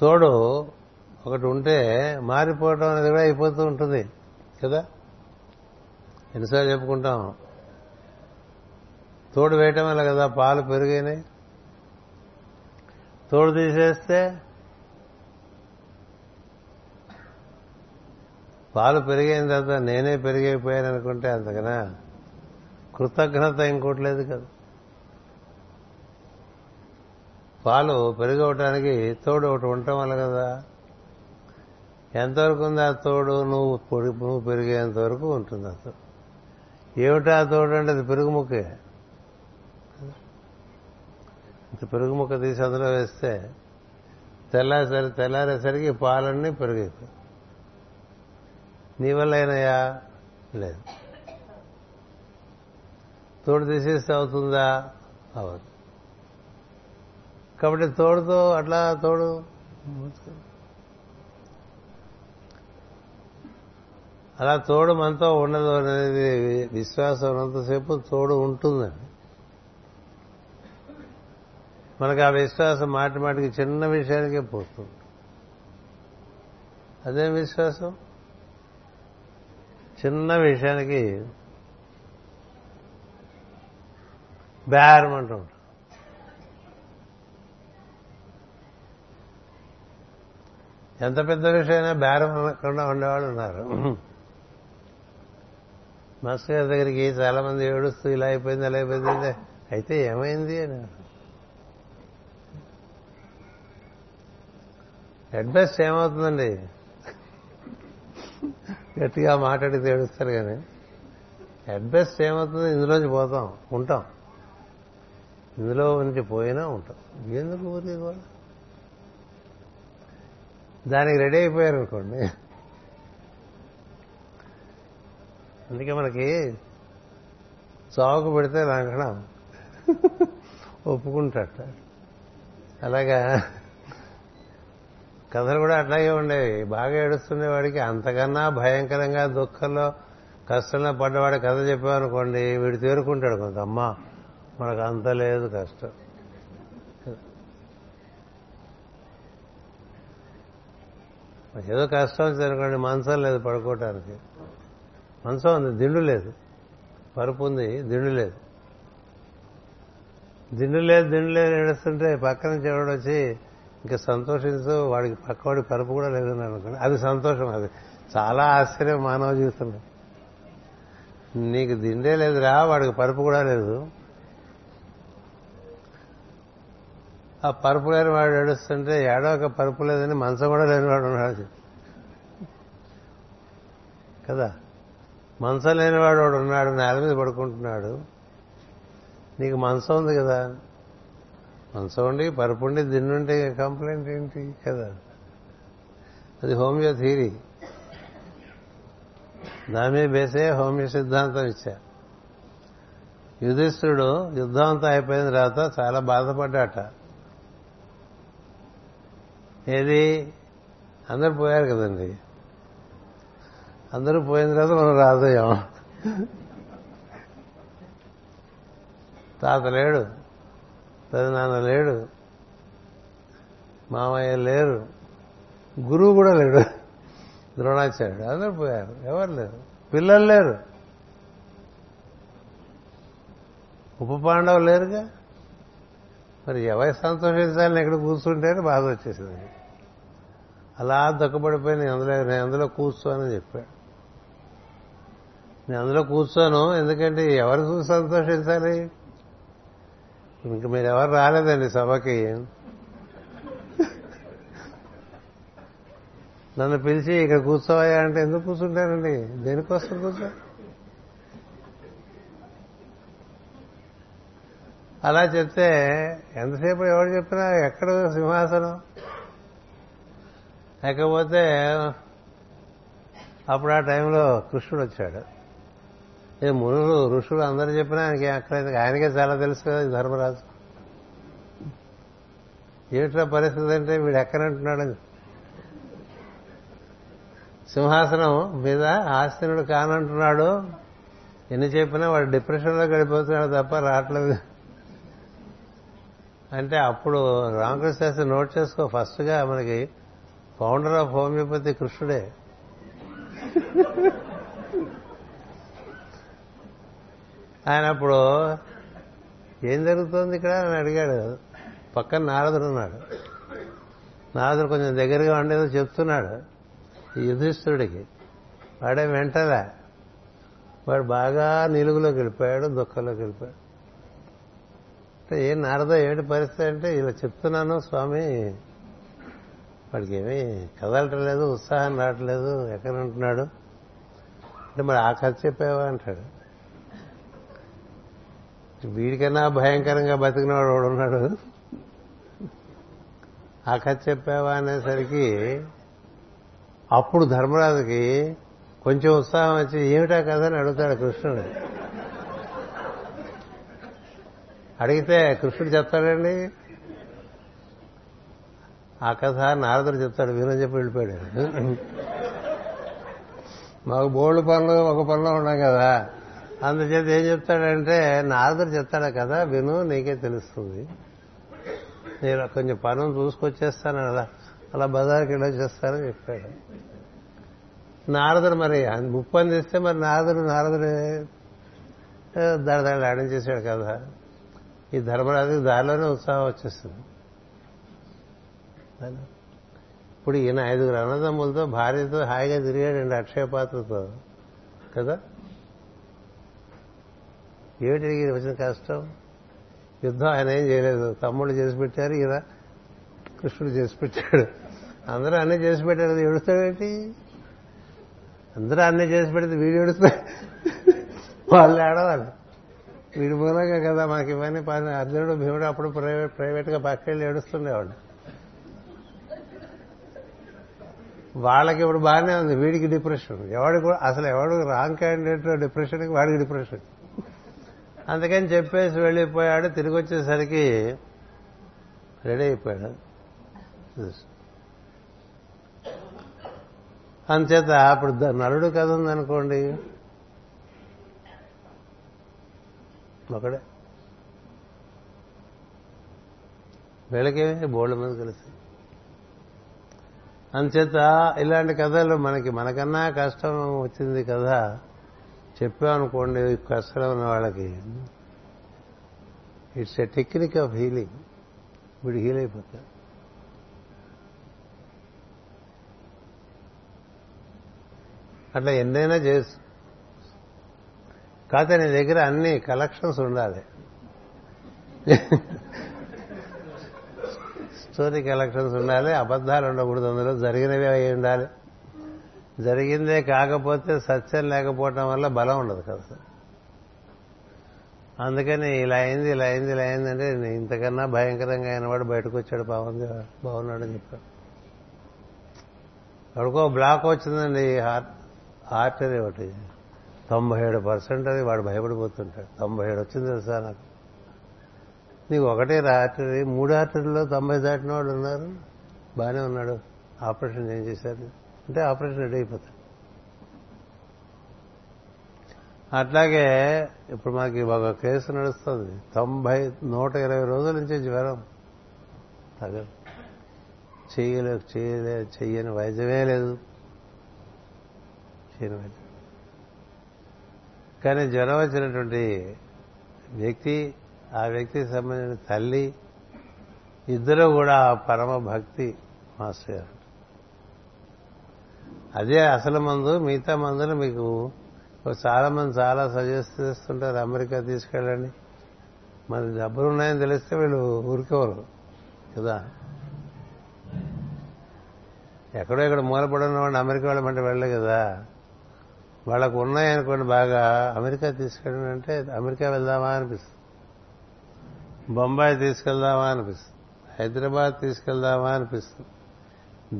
తోడు ఒకటి ఉంటే మారిపోవడం అనేది కూడా అయిపోతూ ఉంటుంది కదా? ఎన్నిసార్లు చెప్పుకుంటాం. తోడు వేయటం వల్ల కదా పాలు పెరిగినాయి. తోడు తీసేస్తే పాలు పెరిగిన తర్వాత నేనే పెరిగైపోయాను అనుకుంటే అంతకన్నా కృతజ్ఞత ఇంకోటి లేదు కదా. పాలు పెరుగవటానికి తోడు ఒకటి ఉండటం వల్ల కదా. ఎంతవరకు ఉంది ఆ తోడు నువ్వు పొడి నువ్వు పెరిగేంత వరకు ఉంటుంది అసలు ఏమిటా తోడు అంటే అది పెరుగు ముక్కే. ఇంత పెరుగు ముక్క తీసి అందులో వేస్తే తెల్లారేసరి తెల్లారేసరికి పాలన్నీ పెరిగిపోయి. నీ వల్ల అయినాయా? లేదు. తోడు తీసేస్తే అవుతుందా? అవదు కాబట్టి తోడుతో అట్లా తోడు. అలా తోడు మనతో ఉండదు అనేది విశ్వాసం ఉన్నంతసేపు తోడు ఉంటుందండి. మనకు ఆ విశ్వాసం మాటి మాటికి చిన్న విషయానికే పోతుంది. అదేం విశ్వాసం? చిన్న విషయానికి బేరం అంటూ ఉంటాం ఎంత పెద్ద విషయమైనా బేరం అనకుండా ఉండేవాళ్ళు ఉన్నారు. మాస్టర్ గారి దగ్గరికి చాలా మంది ఏడుస్తూ ఇలా అయిపోయింది అలా అయిపోయింది అయితే ఏమైంది అని హెడ్ బెస్ట్ ఏమవుతుందండి? గట్టిగా మాట్లాడితే ఏడుస్తారు కానీ. హెడ్ బెస్ట్ ఏమవుతుంది? ఇందులోంచి పోతాం ఉంటాం. ఇందులో నుంచి పోయినా ఉంటాం. ఎందుకు ఊరికి కూడా దానికి రెడీ అయిపోయారు అనుకోండి అందుకే మనకి చావుకు పెడితే రాకడం ఒప్పుకుంటాట అలాగా కథలు కూడా అట్లాగే ఉండేవి. బాగా ఏడుస్తుండేవాడికి అంతకన్నా భయంకరంగా దుఃఖంలో కష్టంలో పడ్డవాడి కథ చెప్పామనుకోండి వీడు తేరుకుంటాడు కొంత అమ్మ మనకు అంత లేదు కష్టం. ఏదో కష్టం వచ్చింది మంచం లేదు పడుకోవటానికి మంచం ఉంది దిండు లేదు. పరుపు ఉంది దిండు లేదు. దిండు లేదు దిండు లేదు ఏడుస్తుంటే పక్కన చెవుడు వచ్చి ఇంకా సంతోషించు వాడికి పక్కవాడి పరుపు కూడా లేదని అనుకోండి అది సంతోషం అది. చాలా ఆశ్చర్యం మానవ జీవితంలో. నీకు దిండే లేదురా వాడికి పరుపు కూడా లేదు. ఆ పరుపు లేని వాడు ఏడుస్తుంటే ఏడో ఒక పరుపు లేదని మంచం కూడా లేని వాడు ఉన్నాడు. కదా? మంచం లేనివాడు వాడు ఉన్నాడు నేల మీద పడుకుంటున్నాడు. నీకు మంచం ఉంది కదా? మంచం ఉండి పరుపుండి దిన్నుంటే కంప్లైంట్ ఏంటి? కదా? అది హోమియో థీరీ. దాని మీద బేసే హోమియో సిద్ధాంతం ఇచ్చా. యుధిష్ఠుడు యుద్ధం అయిపోయిన తర్వాత చాలా బాధపడ్డాట. ఏది? అందరు పోయారు కదండి. అందరూ పోయిన తర్వాత మనం రాజయ్యాం తాత లేడు పెదనాన్న లేడు మామయ్య లేరు గురువు కూడా లేడు ద్రోణాచార్యుడు. అందరూ పోయారు ఎవరు లేరు? పిల్లలు లేరు. ఉప పాండవులు లేరుగా? మరి ఎవరి సంతోషించాలని ఎక్కడ కూర్చుంటే బాధ వచ్చేసింది. అలా దుఃఖపడిపోయి నేను అందులో నేను అందులో కూర్చోనని చెప్పాడు. నేను అందులో కూర్చోను ఎందుకంటే ఎవరు చూసి సంతోషించాలి? ఇంక మీరు ఎవరు రాలేదండి సభకి. నన్ను పిలిచి ఇక్కడ కూర్చోవయా అంటే ఎందుకు కూర్చుంటానండి దేనికోసం కూర్చో? అలా చెప్తే ఎంతసేపు ఎవరు చెప్పినా ఎక్కడ సింహాసనం? లేకపోతే అప్పుడు ఆ టైంలో కృష్ణుడు వచ్చాడు. ఏ మునులు ఋషులు అందరూ చెప్పినా ఆయనకి అక్కడ ఆయనకే చాలా తెలుసు కదా ఈ ధర్మరాజు. ఏమిట్రా పరిస్థితి అంటే వీడు ఎక్కనంటున్నాడు సింహాసనం మీద ఆస్తినుడు కానంటున్నాడు. ఎన్ని చెప్పినా వాడు డిప్రెషన్లో గడిపోతున్నాడు తప్ప రావట్లేదు. అంటే అప్పుడు రామకృష్ణ శాస్త్రి నోట్ చేసుకో ఫస్ట్గా మనకి ఫౌండర్ ఆఫ్ హోమియోపతి కృష్ణుడే. ఆయన అప్పుడు ఏం జరుగుతోంది ఇక్కడ? అని అడిగాడు. పక్కన నారదుడు ఉన్నాడు. నారదుడు కొంచెం దగ్గరగా ఉండేదో చెప్తున్నాడు యుధిష్ఠుడికి వాడే వెంటనే వాడు బాగా నిలుగులోకి వెళ్ళిపోయాడు దుఃఖంలోకి వెళ్ళిపోయాడు. అంటే ఏం నారద ఏమిటి పరిస్థితి? అంటే ఇలా చెప్తున్నాను స్వామి వాడికి ఏమీ కదలటం లేదు ఉత్సాహం రావట్లేదు ఎక్కడ ఉంటున్నాడు? అంటే మరి ఆ కథ చెప్పావా అంటాడు. వీడికన్నా భయంకరంగా బతికినవాడు వాడు ఉన్నాడు? ఆ కథ చెప్పావా అనేసరికి అప్పుడు ధర్మరాజుకి కొంచెం ఉత్సాహం వచ్చి ఏమిటా కథ? అని అడుగుతాడు కృష్ణుడు. అడిగితే కృష్ణుడు చెప్తాడండి ఆ కథ నారదుడు చెప్తాడు వినని చెప్పి వెళ్ళిపోయాడు. మాకు బోల్డ్ పనులు ఒక పనిలో ఉన్నాం కదా. అందుచేత ఏం చెప్తాడంటే నారదుడు చెప్తాడు కదా విను నీకే తెలుస్తుంది. నేను కొంచెం పనులు చూసుకొచ్చేస్తాను అలా అలా బజార్కి వెళ్ళొచ్చేస్తానని చెప్పాడు. నారదుడు మరి ముప్పని తెస్తే మరి నారదుడు నారదుడే దడదడ ఆడించేశాడు కదా. ఈ ధర్మరాజుకి దారిలోనే ఉత్సాహం వచ్చేస్తుంది. ఇప్పుడు ఈయన ఐదుగురు అన్నదమ్ములతో భార్యతో హాయిగా తిరిగాడండి అక్షయ పాత్రతో. కదా? ఏమిటి వచ్చిన కష్టం. యుద్ధం ఆయన ఏం చేయలేదు. తమ్ముడు చేసి పెట్టారు ఈయన కృష్ణుడు చేసి పెట్టాడు. అందరూ అన్నీ చేసి పెట్టారు కదా ఏడుస్తాడేంటి అందరూ అన్నీ చేసి పెడితే వీడు ఏడుస్తా? వాళ్ళు ఏడవాలి వీడి మూలంగా కదా మనకి ఇవన్నీ అర్జునుడు భీముడు అప్పుడు ప్రైవేట్ ప్రైవేట్గా పక్కెళ్ళి ఏడుస్తుండేవాడు వాళ్ళకి ఇప్పుడు బాగానే ఉంది వీడికి డిప్రెషన్ ఎవడికి కూడా అసలు ఎవడు రాంగ్ క్యాండిడేట్ డిప్రెషన్కి వాడికి డిప్రెషన్ అందుకని చెప్పేసి వెళ్ళిపోయాడు. తిరిగి వచ్చేసరికి రెడీ అయిపోయాడు. అంచేత అప్పుడు నలుడు కథ ఉందనుకోండి. ఒకడే వీళ్ళకేమి బోర్డు మీద కలిసి. అంచేత ఇలాంటి కథలు మనకి మనకన్నా కష్టం వచ్చింది కదా చెప్పామనుకోండి కష్టం ఉన్న వాళ్ళకి it's a technique of healing వీడు హీల్ అయిపోతాడు. అట్లా ఎన్నైనా చేసు కాకపోతే నీ దగ్గర అన్ని కలెక్షన్స్ ఉండాలి. స్టోరీ కలెక్షన్స్ ఉండాలి అబద్ధాలు ఉండకూడదు. అందులో జరిగినవి అయి ఉండాలి. జరిగిందే కాకపోతే సత్యం లేకపోవటం వల్ల బలం ఉండదు కదా అందుకని ఇలా అయింది ఇలా అయింది ఇలా అయింది అంటే ఇంతకన్నా భయంకరంగా అయిన వాడు బయటకు వచ్చాడు బాగుంది బాగున్నాడు అని చెప్పాడు. ఎవరికో బ్లాక్ వచ్చిందండి హార్ట్ ఆర్టరీ ఒకటి. తొంభై ఏడు పర్సెంట్ అది వాడు భయపడిపోతుంటాడు. తొంభై ఏడు వచ్చింది తెలుసా నాకు? నీకు ఒకటే ఆర్టరీ మూడు ఆర్టరీలో తొంభై దాటిన వాళ్ళు ఉన్నారు. బాగానే ఉన్నాడు. ఆపరేషన్ ఏం చేశారు? అంటే ఆపరేషన్ రెడీ అయిపోతాడు. అట్లాగే ఇప్పుడు మాకు ఒక కేసు నడుస్తుంది. తొంభై నూట ఇరవై రోజుల నుంచి జ్వరం. తగదు చేయలే చేయలే చెయ్యని వైద్యమే లేదు. చేయని వైద్యం. కానీ జ్వరం వచ్చినటువంటి వ్యక్తి ఆ వ్యక్తికి సంబంధించిన తల్లి ఇద్దరు కూడా పరమ భక్తి మాస్టర్ గారు. అదే అసలు మందు మిగతా మందులు మీకు చాలా మంది చాలా సజెస్ట్ చేస్తుంటారు. అమెరికా తీసుకెళ్ళండి. మరి డబ్బులు ఉన్నాయని తెలిస్తే వీళ్ళు ఊరుకోరు. కదా? ఎక్కడో ఇక్కడ మూలపడిన వాడిని అమెరికా వెళ్ళమంటే వెళ్ళే కదా? వాళ్ళకు ఉన్నాయనుకోండి బాగా. అమెరికా తీసుకెళ్ళండి అంటే అమెరికా వెళ్దామా అనిపిస్తుంది. బొంబాయి తీసుకెళ్దామా అనిపిస్తుంది. హైదరాబాద్ తీసుకెళ్దామా అనిపిస్తుంది.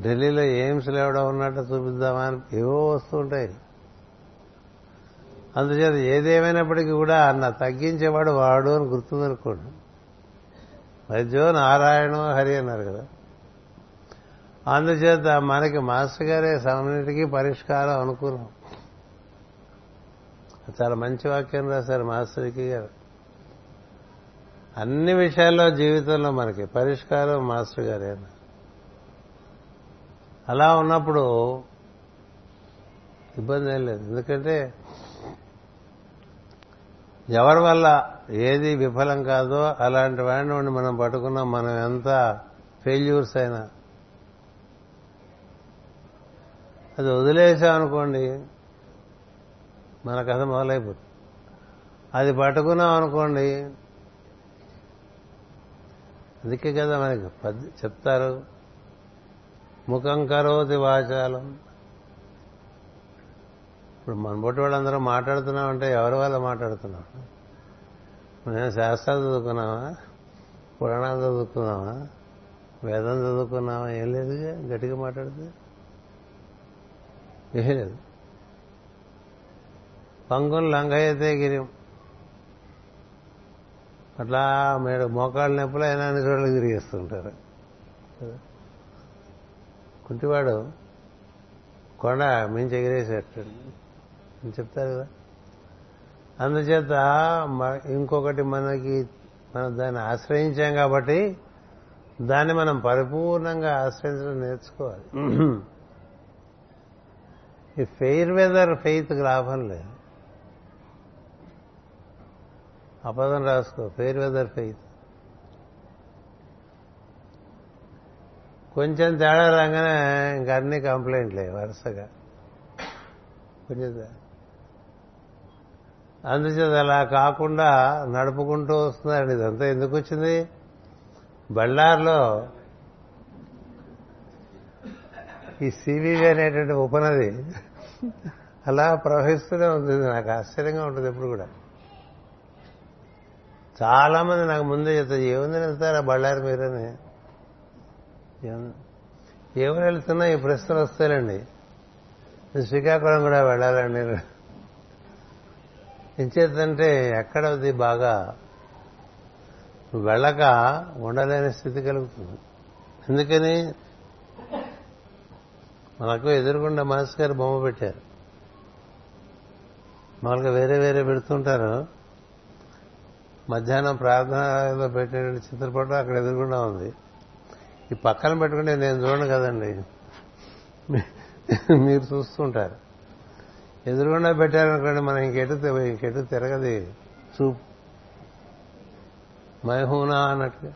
ఢిల్లీలో ఎయిమ్స్ లేవడం ఉన్నట్టు చూపిద్దామా అని ఏవో వస్తుంటాయి. అందుచేత ఏదేమైనప్పటికీ కూడా అన్న తగ్గించేవాడు వాడు అని గుర్తుందనుకోండి. వైద్యో నారాయణ హరి అన్నారు కదా. అందుచేత మనకి మాస్టర్ గారే సమన్నిటికీ పరిష్కారం అనుకున్నాం. చాలా మంచి వాక్యం రాశారు మాస్టర్కి గారు. అన్ని విషయాల్లో జీవితంలో మనకి పరిష్కారం మాస్టర్ గారే అలా ఉన్నప్పుడు ఇబ్బంది ఏం లేదు. ఎందుకంటే ఎవరి వల్ల ఏది విఫలం కాదో అలాంటి వాడిని మనం పట్టుకున్నాం మనం ఎంత ఫెయిల్యూర్స్ అయినా. అది వదిలేసామనుకోండి మన కథ మొదలైపోతుంది. అది పట్టుకున్నాం అనుకోండి అందుకే కదా మనకి చెప్తారు. ముఖం కరోతి వాచాలం. ఇప్పుడు మన బొట్టి వాళ్ళందరూ మాట్లాడుతున్నామంటే ఎవరి వల్ల మాట్లాడుతున్నాం? మేము శాస్త్రాలు చదువుకున్నామా? పురాణాలు చదువుకున్నామా? వేదం చదువుకున్నామా? ఏం లేదు గట్టిగా మాట్లాడితే. ఏం లేదు. పంగులు లంఘయతే గిరి. అట్లా మీరు మోకాళ్ళ నొప్పులు అయినా అన్ని చోట్ల తిరిగేస్తుంటారు. కుంటివాడు కొండ మించి ఎగిరేసేటట్టు. అని చెప్తారు కదా? అందుచేత ఇంకొకటి మనకి మనం దాన్ని ఆశ్రయించాం కాబట్టి దాన్ని మనం పరిపూర్ణంగా ఆశ్రయించడం నేర్చుకోవాలి. ఈ ఫెయిర్ వెదర్ ఫెయిత్కి లాభం లేదు. అపదం రాసుకో ఫెయిర్ వెదర్ ఫెయిత్ కొంచెం తేడా రాగానే ఇంక అన్ని కంప్లైంట్లే వరుసగా. కొంచెం అందుచేత అలా కాకుండా నడుపుకుంటూ వస్తున్నారండి ఇదంతా. ఎందుకు వచ్చింది? బళ్ళార్లో ఈ సివివి అనేటువంటి ఉపనది అలా ప్రవహిస్తూనే ఉంటుంది నాకు ఆశ్చర్యంగా ఉంటుంది ఎప్పుడు కూడా. చాలా మంది నాకు ముందే చెప్తారు ఏముందని వెళ్తారా బళ్ళారి మీరని? ఏముంది? వెళ్తున్నా ఈ ప్రశ్నలు వస్తాయండి శ్రీకాకుళం కూడా వెళ్ళాలండి. ఎంచేతంటే ఎక్కడది బాగా వెళ్ళక ఉండలేని స్థితి కలుగుతుంది. ఎందుకని? మనకు ఎదురుగుండా మాస్ గారు బొమ్మ పెట్టారు. మామూలుగా వేరే వేరే పెడుతుంటారు. మధ్యాహ్నం ప్రార్థనలో పెట్టినటువంటి చిత్రపటం అక్కడ ఎదురుగుండా ఉంది. ఈ పక్కన పెట్టుకుంటే నేను చూడను కదండి. మీరు చూస్తుంటారు. ఎదురుగుండా పెట్టారనుకోండి మనం ఇంకెటు ఇంకెటు తిరగది. చూపు మైహూనా అన్నట్టుగా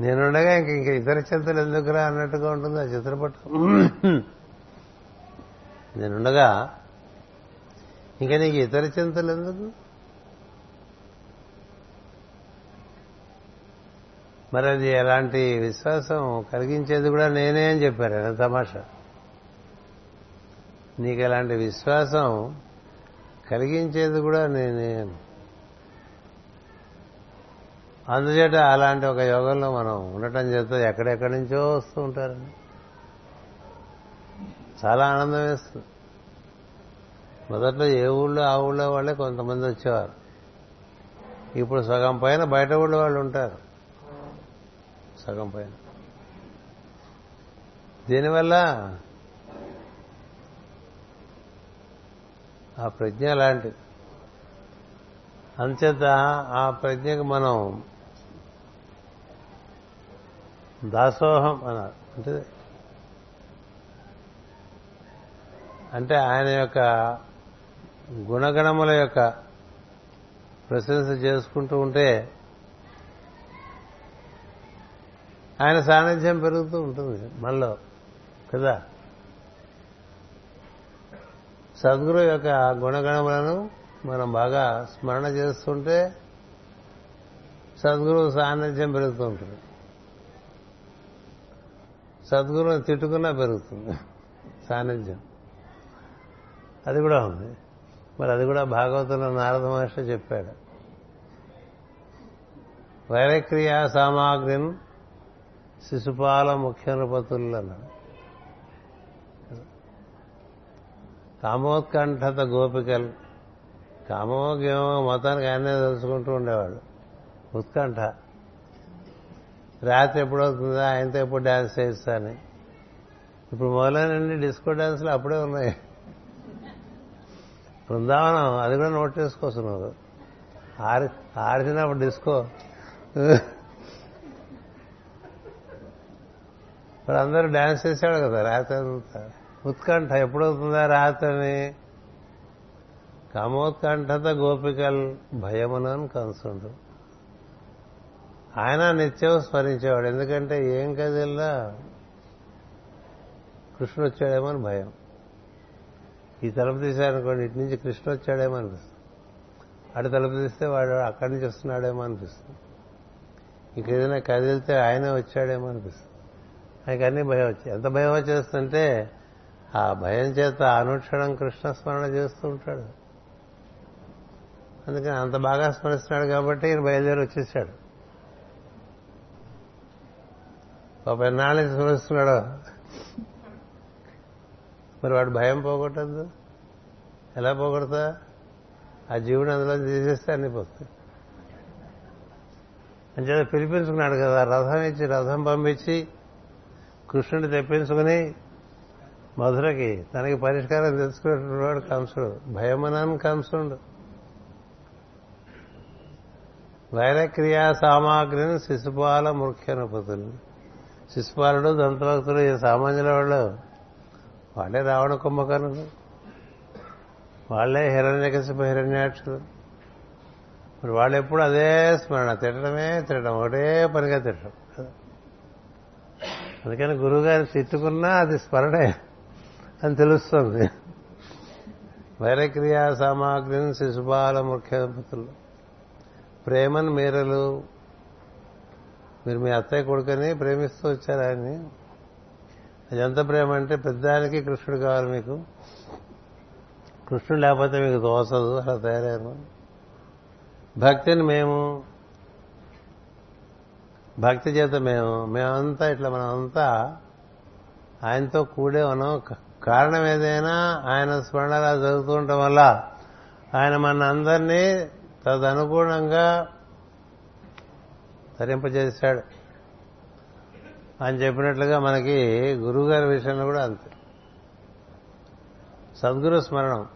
నేనుండగా ఇంక ఇంక ఇతర చింతలు ఎందుకురా అన్నట్టుగా ఉంటుంది ఆ చిత్రపటం. నేనుండగా ఇంకా నీకు ఇతర చింతలు ఎందుకు? మరి అది ఎలాంటి విశ్వాసం కలిగించేది కూడా నేనే అని చెప్పారు ఆయన తమాషా. నీకు ఎలాంటి విశ్వాసం కలిగించేది కూడా నేనే అందుచేత అలాంటి ఒక యోగంలో మనం ఉండటం చేత ఎక్కడెక్కడి నుంచో వస్తూ ఉంటారని చాలా ఆనందం వేస్తుంది. మొదట్లో ఏ ఊళ్ళో ఆ ఊళ్ళో వాళ్ళే కొంతమంది వచ్చేవారు. ఇప్పుడు సగం పైన బయట ఊళ్ళో వాళ్ళు ఉంటారు. సగం పైన. దీనివల్ల ఆ ప్రజ్ఞ లాంటిది. అంచేత ఆ ప్రజ్ఞకు మనం దాసోహం అన్నారు అంటే అంటే ఆయన యొక్క గుణగణముల యొక్క ప్రశంస చేసుకుంటూ ఉంటే ఆయన సాన్నిధ్యం పెరుగుతూ ఉంటుంది మనలో కదా? సద్గురు యొక్క గుణగణములను మనం బాగా స్మరణ చేస్తుంటే సద్గురువు సాన్నిధ్యం పెరుగుతూ ఉంటుంది. సద్గురువుని తిట్టుకున్నా పెరుగుతుంది సాన్నిధ్యం. అది కూడా ఉంది. మరి అది కూడా భాగవతంలో నారద మహర్షి చెప్పాడు. వైరక్రియా సామాగ్రి శిశుపాల ముఖ్య నృపతులు అన్నాడు కామోత్కంఠత గోపికలు. కామోగ్యమో మొత్తానికి ఆయనే తెలుసుకుంటూ ఉండేవాళ్ళు ఉత్కంఠ. రాత్రి ఎప్పుడవుతుందా ఆయనతో ఎప్పుడు డ్యాన్స్ చేస్తా అని. ఇప్పుడు మొదలైనండి డిస్కో డ్యాన్స్లు అప్పుడే ఉన్నాయి. బృందావనం అది కూడా నోట్ చేసుకోవచ్చు ఆరి ఆరిచినప్పుడు డిస్కో. ఇప్పుడు అందరూ డ్యాన్స్ చేశాడు కదా రాత్రి అంతా. ఉత్కంఠ ఎప్పుడవుతుందా రాత్రిని? కామోత్కంఠత గోపికల్ భయమునని కనుసుండు. ఆయన నిత్యం స్మరించేవాడు ఎందుకంటే ఏం కదిల్లా కృష్ణుడు వచ్చాడేమో అని భయం. ఈ తలుపు తీశారనుకోండి ఇటు నుంచి కృష్ణ వచ్చాడేమో అనిపిస్తుంది. అటు తలుపు తీస్తే వాడు అక్కడి నుంచి వస్తున్నాడేమో అనిపిస్తుంది. ఇంక ఏదైనా కదిలితే ఆయనే వచ్చాడేమో అనిపిస్తుంది. ఆయనకి అన్ని భయం వచ్చాయి. ఎంత భయం వచ్చేస్తుంటే ఆ భయం చేత అనుక్షణం కృష్ణ స్మరణ చేస్తూ ఉంటాడు. అందుకని అంత బాగా స్మరిస్తున్నాడు కాబట్టి ఈయన బయలుదేరి వచ్చేసాడు. పాప ఎన్నాళ్ళ స్మరిస్తున్నాడు మరి వాడు భయం పోగొట్టద్దు. ఎలా పోగొడతా? ఆ జీవుడు అందులో తీసేస్తే అన్ని పోతాయి. అంచేత పిలిపించుకున్నాడు కదా రథం ఇచ్చి రథం పంపించి కృష్ణుడు తెప్పించుకుని మధురకి తనకి పరిష్కారం తెలుసుకునేటువంటి కంసుడు. భయమనాన్ని కంసుడు. వైరక్రియా సామాగ్రిని శిశుపాల ముఖ్యనుపతులు శిశుపాలుడు దంతభక్తుడు ఈ సామాన్యుల వాళ్ళు వాళ్ళే రావణ కుంభకర్ణుడు వాళ్ళే హిరణ్యకశిప హిరణ్యాక్షుడు మరి వాళ్ళు ఎప్పుడు అదే స్మరణ తిట్టడమే తిట్టడం ఒకటే పనిగా తిట్టడం. అందుకని గురువుగారు తిట్టుకున్నా అది స్మరణే అని తెలుస్తుంది. వైరక్రియా సామాగ్రిని శిశుపాల ముఖ్యపతులు ప్రేమను మీరలు. మీరు మీ అత్తయ్య కొడుకని ప్రేమిస్తూ వచ్చారు ఆయన్ని. ఎంత ప్రేమ అంటే పెద్దానికి కృష్ణుడు కావాలి మీకు. కృష్ణుడు లేకపోతే మీకు తోసదు అలా తయారయ్యారు భక్తిని మేము భక్తి చేత మేము మేమంతా ఇట్లా మనమంతా ఆయనతో కూడే ఉన్నాం. కారణం ఏదైనా ఆయన స్మరణ అలా జరుగుతూ ఉండటం వల్ల ఆయన మన అందరినీ తదనుగుణంగా తరింపజేశాడు. అని చెప్పినట్లుగా మనకి గురువుగారి విషయంలో కూడా అంతే. సద్గురు స్మరణం.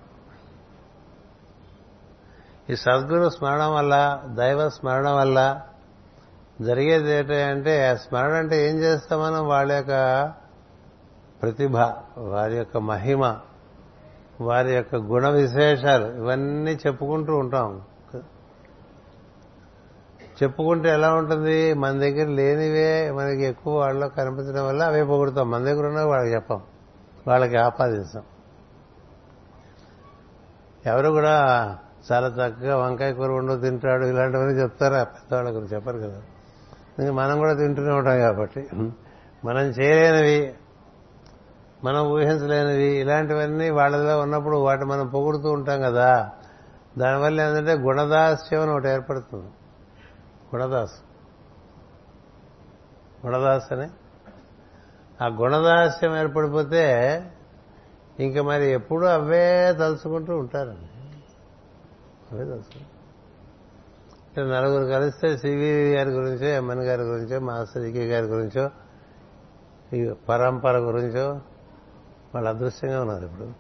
ఈ సద్గురు స్మరణం వల్ల దైవ స్మరణ వల్ల జరిగేది ఏంటంటే స్మరణ అంటే ఏం చేస్తాం మనం? వాళ్ళ యొక్క ప్రతిభ వారి యొక్క మహిమ వారి యొక్క గుణ విశేషాలు ఇవన్నీ చెప్పుకుంటూ ఉంటాం. చెప్పుకుంటే ఎలా ఉంటుంది? మన దగ్గర లేనివే మనకి ఎక్కువ వాళ్ళలో కనిపించడం వల్ల అవే పొగుడుతాం. మన దగ్గర ఉన్న వాళ్ళకి చెప్పాం. వాళ్ళకి ఆపాదిస్తాం. ఎవరు కూడా చాలా చక్కగా వంకాయ కూర వండు తింటాడు ఇలాంటివన్నీ చెప్తారా? పెద్దవాళ్ళ గురించి చెప్పరు కదా. మనం కూడా తింటూనే ఉంటాం కాబట్టి. మనం చేయలేనివి మనం ఊహించలేనివి ఇలాంటివన్నీ వాళ్ళలో ఉన్నప్పుడు వాటి మనం పొగుడుతూ ఉంటాం కదా. దానివల్ల ఏంటంటే గుణదాస్యం అని ఒకటి ఏర్పడుతుంది. గుణదాస్. గుణదాస్ అని? ఆ గుణదాస్యం ఏర్పడిపోతే ఇంకా మరి ఎప్పుడూ అవే తలుచుకుంటూ ఉంటారండి. అవే తలుచుకుంటారు నలుగురు కలిస్తే సివి గారి గురించో ఎమ్మెన్ గారి గురించో మాస్టర్ ఈకే గారి గురించో ఈ పరంపర గురించో వాళ్ళు అదృశ్యంగా ఉన్నారు ఇప్పుడు.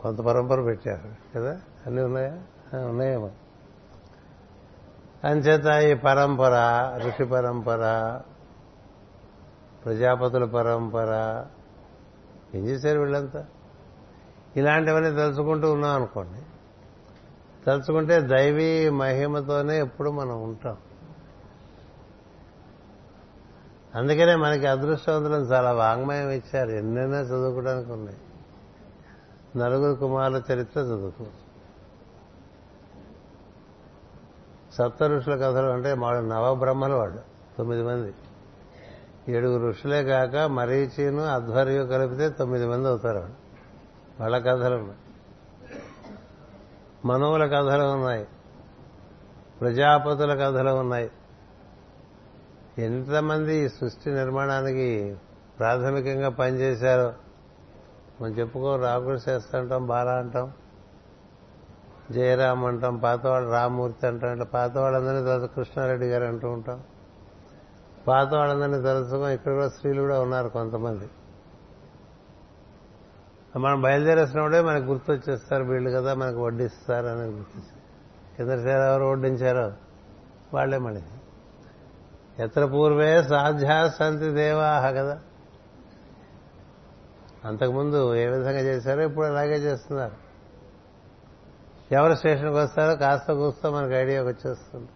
కొంత పరంపర పెట్టారు కదా? అన్నీ ఉన్నాయా? ఉన్నాయేమో. అంచేత ఈ పరంపర ఋషి పరంపర ప్రజాపతుల పరంపర ఏం చేశారు వీళ్ళంతా? ఇలాంటివన్నీ తలుచుకుంటూ ఉన్నాం అనుకోండి. తలుచుకుంటే దైవీ మహిమతోనే ఎప్పుడు మనం ఉంటాం. అందుకనే మనకి అదృష్టవంతులను చాలా వాంగ్మయం ఇచ్చారు. ఎన్నైనా చదువుకోవడానికి ఉన్నాయి. నలుగురు కుమారుల చరిత్ర చదువుకో సప్త ఋషుల కథలు అంటే వాడు నవబ్రహ్మలు వాడు తొమ్మిది మంది. ఏడుగురు ఋషులే కాక మరీచీను అధ్వర్యం కలిపితే తొమ్మిది మంది అవుతారు వాళ్ళ. కథలు ఉన్నాయి. మనువుల కథలు ఉన్నాయి. ప్రజాపతుల కథలు ఉన్నాయి. ఎంతమంది ఈ సృష్టి నిర్మాణానికి ప్రాథమికంగా పనిచేశారో మనం చెప్పుకో రాకుడు చేస్తా అంటాం బాలా అంటాం. జయరామ్ అంటాం పాతవాళ్ళు రామ్మూర్తి అంటాం ఇట్లా పాతవాళ్ళందరినీ తెలుసు కృష్ణారెడ్డి గారు అంటూ ఉంటాం. పాతవాళ్ళందరినీ తెలుసుకో ఇక్కడ కూడా స్త్రీలు కూడా ఉన్నారు కొంతమంది. మనం బయలుదేరేసినప్పుడే మనకు గుర్తొచ్చేస్తారు వీళ్ళు కదా మనకు వడ్డిస్తారు అని గుర్తొచ్చారు కిందసారి ఎవరు వడ్డించారో వాళ్ళే మళ్ళీ. ఎత్ర పూర్వే సాధ్యా సంతి దేవాహ కదా. అంతకుముందు ఏ విధంగా చేశారో ఇప్పుడు అలాగే చేస్తున్నారు. ఎవరు స్టేషన్కి వస్తారో కాస్త కూస్తో మనకు ఐడియా వచ్చేస్తుంది.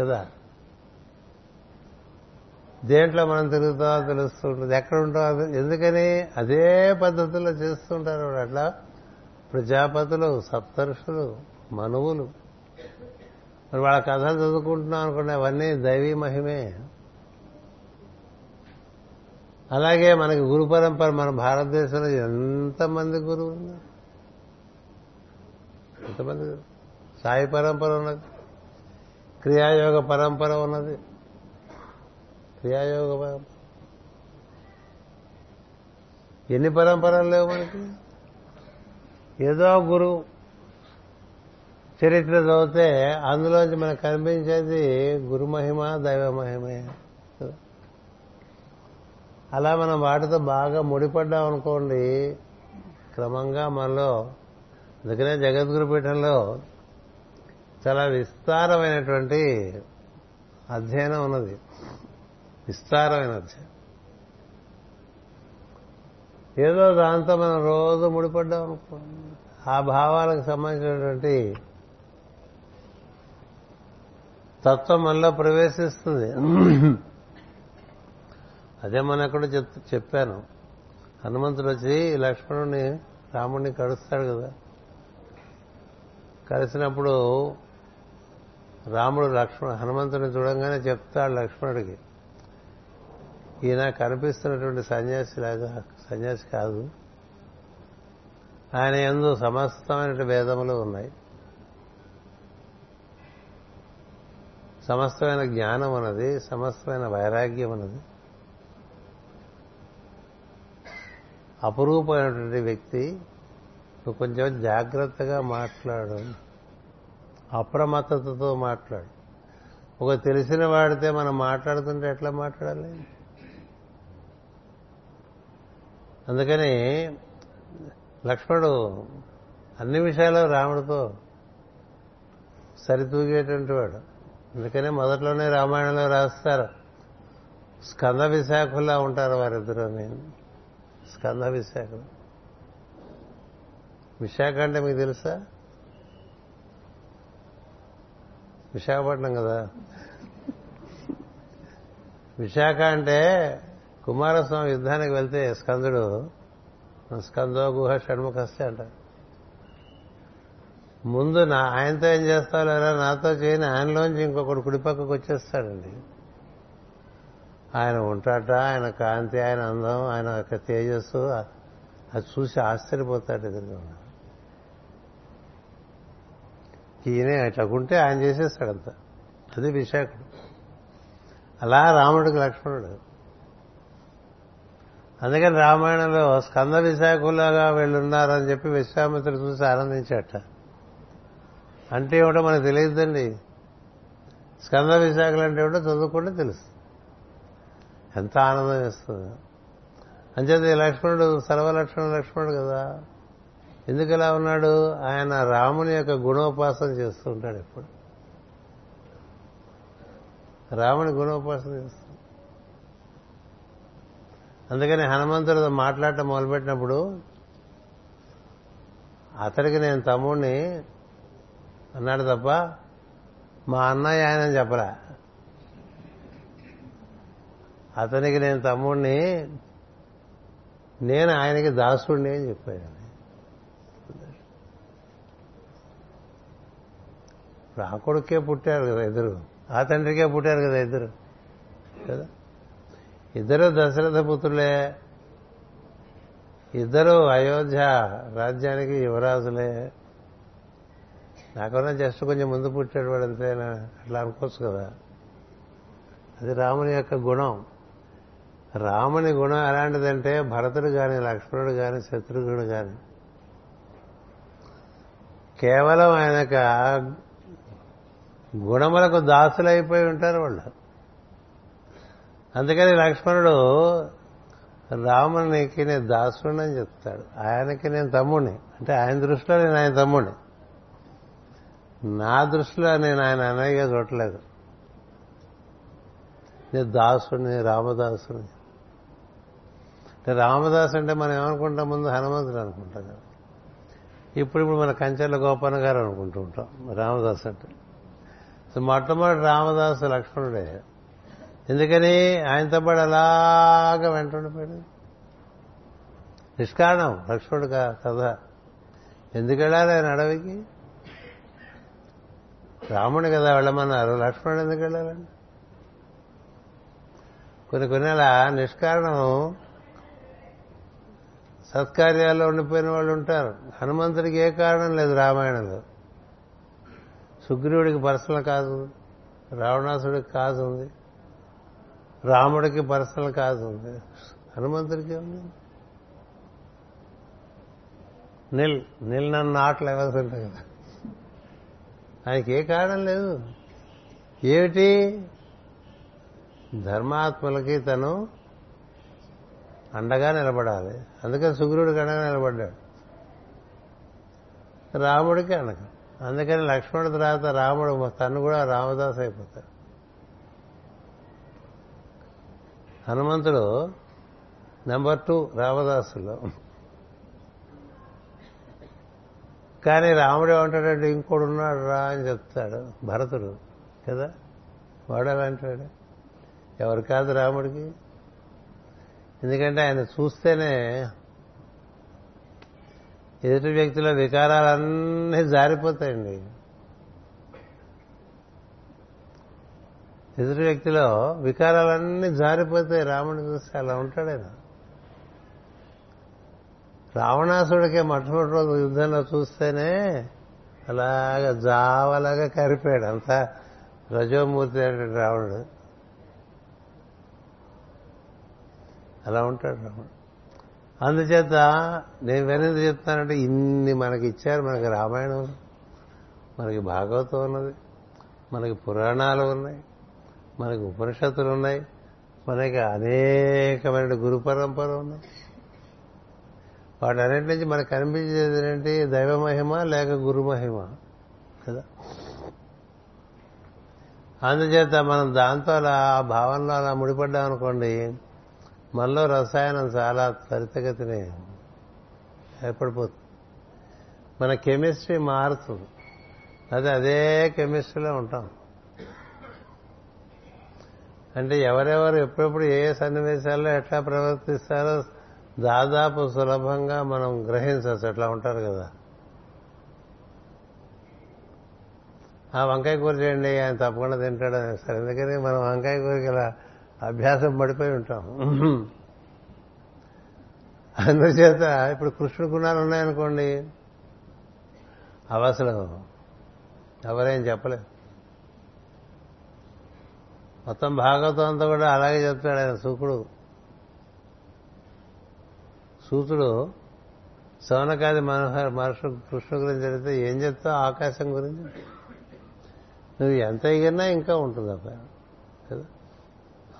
కదా? దేంట్లో మనం తిరుగుతామో తెలుస్తుంటుంది ఎక్కడ ఉంటామో ఎందుకని? అదే పద్ధతిలో చేస్తుంటారు అట్లా. ప్రజాపతులు సప్తర్షులు మనువులు. మరి వాళ్ళ కథలు చదువుకుంటున్నాం అనుకోండి అవన్నీ దైవీ మహిమే. అలాగే మనకి గురు పరంపర మన భారతదేశంలో ఎంతమంది గురువులు ఉన్నారు? ఎంతమంది? సాయి పరంపర ఉన్నది. క్రియాయోగ పరంపర ఉన్నది. క్రియాయోగ పరంపర. ఎన్ని పరంపరలు లేవు మనకి? ఏదో గురువు చరిత్ర చదివితే అందులోంచి మనకు కనిపించేది గురు మహిమ దైవ మహిమే. అలా మనం వాటితో బాగా ముడిపడ్డాం అనుకోండి క్రమంగా మనలో అందుకనే జగద్గురు పీఠంలో చాలా విస్తారమైనటువంటి అధ్యయనం ఉన్నది. విస్తారమైన అధ్యయనం. ఏదో దాంతో మనం రోజు ముడిపడ్డాం అనుకోండి ఆ భావాలకు సంబంధించినటువంటి తత్వం మనలో ప్రవేశిస్తుంది. అదే మన ఎక్కడ చెప్పాను. హనుమంతుడు వచ్చి లక్ష్మణుడిని రాముడిని కడుస్తాడు కదా. కలిసినప్పుడు రాముడు లక్ష్మణ హనుమంతుని చూడంగానే చెప్తాడు లక్ష్మణుడికి ఈయన కనిపిస్తున్నటువంటి సన్యాసి లాగా సన్యాసి కాదు. ఆయన ఎందు సమస్తమైన భేదములు ఉన్నాయి. సమస్తమైన జ్ఞానం ఉన్నది సమస్తమైన వైరాగ్యం ఉన్నది. అపురూపమైనటువంటి వ్యక్తి నువ్వు కొంచెం జాగ్రత్తగా మాట్లాడు. అప్రమత్తతతో మాట్లాడు. ఒక తెలిసిన వాడితే మనం మాట్లాడుతుంటే ఎట్లా మాట్లాడాలి? అందుకని లక్ష్మణుడు అన్ని విషయాలు రాముడితో సరితూగేటువంటి వాడు. అందుకనే మొదట్లోనే రామాయణంలో రాస్తారు. స్కంద విశాఖలా ఉంటారు వారిద్దరూ. నేను స్కంద విశాఖలు. విశాఖ అంటే మీకు తెలుసా? విశాఖపట్నం కదా. విశాఖ అంటే కుమారస్వామి యుద్ధానికి వెళ్తే స్కందుడు స్కందో గుహ షణ్ముఖస్తే అంటారు. ముందు నా ఆయనతో ఏం చేస్తావు లేరా నాతో చేయని ఆయనలోంచి ఇంకొకటి కుడిపక్కకు వచ్చేస్తాడండి. ఆయన ఉంటాట ఆయన కాంతి ఆయన అందం ఆయన యొక్క తేజస్సు అది చూసి ఆశ్చర్యపోతాడు ఎదురుగా. ఈయనే అట్లకుంటే ఆయన చేసేస్తాడు అంత. అది విశాఖుడు అలా రాముడికి లక్ష్మణుడు అందుకని రామాయణంలో స్కంద విశాఖలాగా వెళ్ళున్నారని చెప్పి విశ్వామిత్రుడు చూసి ఆనందించాట అంటే ఏమిటో మనకు తెలియదండి. స్కంద విశాఖలు అంటే ఏమిటో చదువుకుంటే తెలుసు ఎంత ఆనందం ఇస్తుంది అంచేత లక్ష్మణుడు సర్వలక్ష్మణ లక్ష్మణుడు కదా. ఎందుకు ఇలా ఉన్నాడు? ఆయన రాముని యొక్క గుణోపాసన చేస్తూ ఉంటాడు ఎప్పుడు. రాముని గుణోపాసన చేస్తాడు అందుకని హనుమంతుడితో మాట్లాడటం మొదలుపెట్టినప్పుడు అతడికి నేను తమ్ముడిని అన్నాడు తప్ప మా అన్నయ్య ఆయన చెప్పరా అతనికి నేను తమ్ముడిని నేను ఆయనకి దాసుడిని అని చెప్పాను. ఇప్పుడు ఆ కొడుకే పుట్టారు కదా ఇద్దరు. ఆ తండ్రికే పుట్టారు కదా ఇద్దరు. కదా? ఇద్దరు దశరథ పుత్రులే. ఇద్దరు అయోధ్య రాజ్యానికి యువరాజులే. నాకన్నా జస్ట్ కొంచెం ముందు పుట్టాడు వాడు అంతేనా అట్లా అనుకోవచ్చు కదా. అది రాముని యొక్క గుణం. రాముని గుణం ఎలాంటిదంటే భరతుడు కాని లక్ష్మణుడు కానీ శత్రుఘ్నుడు కానీ కేవలం ఆయన గుణములకు దాసులైపోయి ఉంటారు వాళ్ళు. అందుకని లక్ష్మణుడు రామునికి నేను దాసుని అని చెప్తాడు. ఆయనకి నేను తమ్ముడిని అంటే ఆయన దృష్టిలో నేను ఆయన తమ్ముడిని నా దృష్టిలో నేను ఆయన అన్నయ్యగా చూడలేదు. నేను దాసుడిని రామదాసుని అంటే రామదాసు అంటే మనం ఏమనుకుంటాం? ముందు హనుమంతుడు అనుకుంటాం కదా. ఇప్పుడు ఇప్పుడు మన కంచెల గోపన్న గారు అనుకుంటూ ఉంటాం. రామదాస్ అంటే. మొట్టమొదటి రామదాసు లక్ష్మణుడే. ఎందుకని? ఆయనతో పాటు అలాగా వెంటుండిపోయాడు నిష్కారణం లక్ష్మణుడు కథ. ఎందుకు వెళ్ళాలి ఆయన అడవికి? రాముడు కదా వెళ్ళమన్నారు. లక్ష్మణుడు ఎందుకు వెళ్ళాలండి? కొన్ని కొన్ని అలా నిష్కారణం సత్కార్యాల్లో ఉండిపోయిన వాళ్ళు ఉంటారు. హనుమంతుడికి ఏ కారణం లేదు రామాయణంలో. సుగ్రీవుడికి పర్సనల్ కాదు రావణాసుడికి కాదు ఉంది రాముడికి పర్సనల్ కాదు ఉంది. హనుమంతుడికి ఉంది. నిల్ నిల్ నన్ను ఆటలు ఇవ్వాల్సింది కదా? ఆయనకి ఏ కారణం లేదు. ఏమిటి? ధర్మాత్మలకి తను అండగా నిలబడాలి. అందుకని సుగ్రుడికి అండగా నిలబడ్డాడు. రాముడికి అండగా. అందుకని లక్ష్మణుడి తర్వాత రాముడు తను కూడా రామదాస్ అయిపోతాడు. హనుమంతుడు నెంబర్ టూ రామదాసులో. కానీ రాముడు ఏమంటాడంటే ఇంకోడు ఉన్నాడు రా అని చెప్తాడు భరతుడు కదా? వాడు ఎలా అంటాడు? ఎవరు కాదు రాముడికి? ఎందుకంటే ఆయన చూస్తేనే ఎదుటి వ్యక్తిలో వికారాలన్నీ జారిపోతాయండి. ఎదుటి వ్యక్తిలో వికారాలన్నీ జారిపోతాయి. రాముడు చూస్తే అలా ఉంటాడు ఆయన. రావణాసుడికి మొట్టమొదటి రోజు యుద్ధంలో చూస్తేనే అలాగా జావలాగా కరిపాడు. అంతా రజోమూర్తి అయినటువంటి రావణుడు. అలా ఉంటాడు రావణుడు అందుచేత నేను వెనక చెప్తానంటే ఇన్ని మనకి ఇచ్చారు మనకి రామాయణం మనకి భాగవతం ఉన్నది మనకి పురాణాలు ఉన్నాయి మనకి ఉపనిషత్తులు ఉన్నాయి మనకి అనేకమైన గురు పరంపర ఉన్నాయి. వాటన్నిటి నుంచి మనకు కనిపించేది ఏంటి? దైవ మహిమ లేక గురు మహిమ కదా? అందుచేత మనం దాంతో అలా ఆ భావనలో అలా ముడిపడ్డాం అనుకోండి మనలో రసాయనం చాలా త్వరితగతిని ఏర్పడిపోతుంది. మన కెమిస్ట్రీ మారుతుంది. అదే అదే కెమిస్ట్రీలో ఉంటాం. అంటే ఎవరెవరు ఎప్పుడెప్పుడు ఏ సన్నివేశాల్లో ఎట్లా ప్రవర్తిస్తారో దాదాపు సులభంగా మనం గ్రహించవచ్చు. అట్లా ఉంటారు కదా. ఆ వంకాయ కూర చేయండి ఆయన తప్పకుండా తింటాడు సరే అందుకని మనం వంకాయ కూరకి ఇలా అభ్యాసం పడిపోయి ఉంటాం. అందుచేత ఇప్పుడు కృష్ణుడు గుణాలు ఉన్నాయనుకోండి అవి అసలు ఎవరేం చెప్పలేదు మొత్తం భాగవతం అంతా కూడా అలాగే చెప్తాడు ఆయన సూకుడు సూతుడు సౌనకాది మనోహర్ మహర్షు కృష్ణ గురించి జరిగితే ఏం చెప్తావు ఆకాశం గురించి? నువ్వు ఎంత ఎగిరినా ఇంకా ఉంటుంది కదా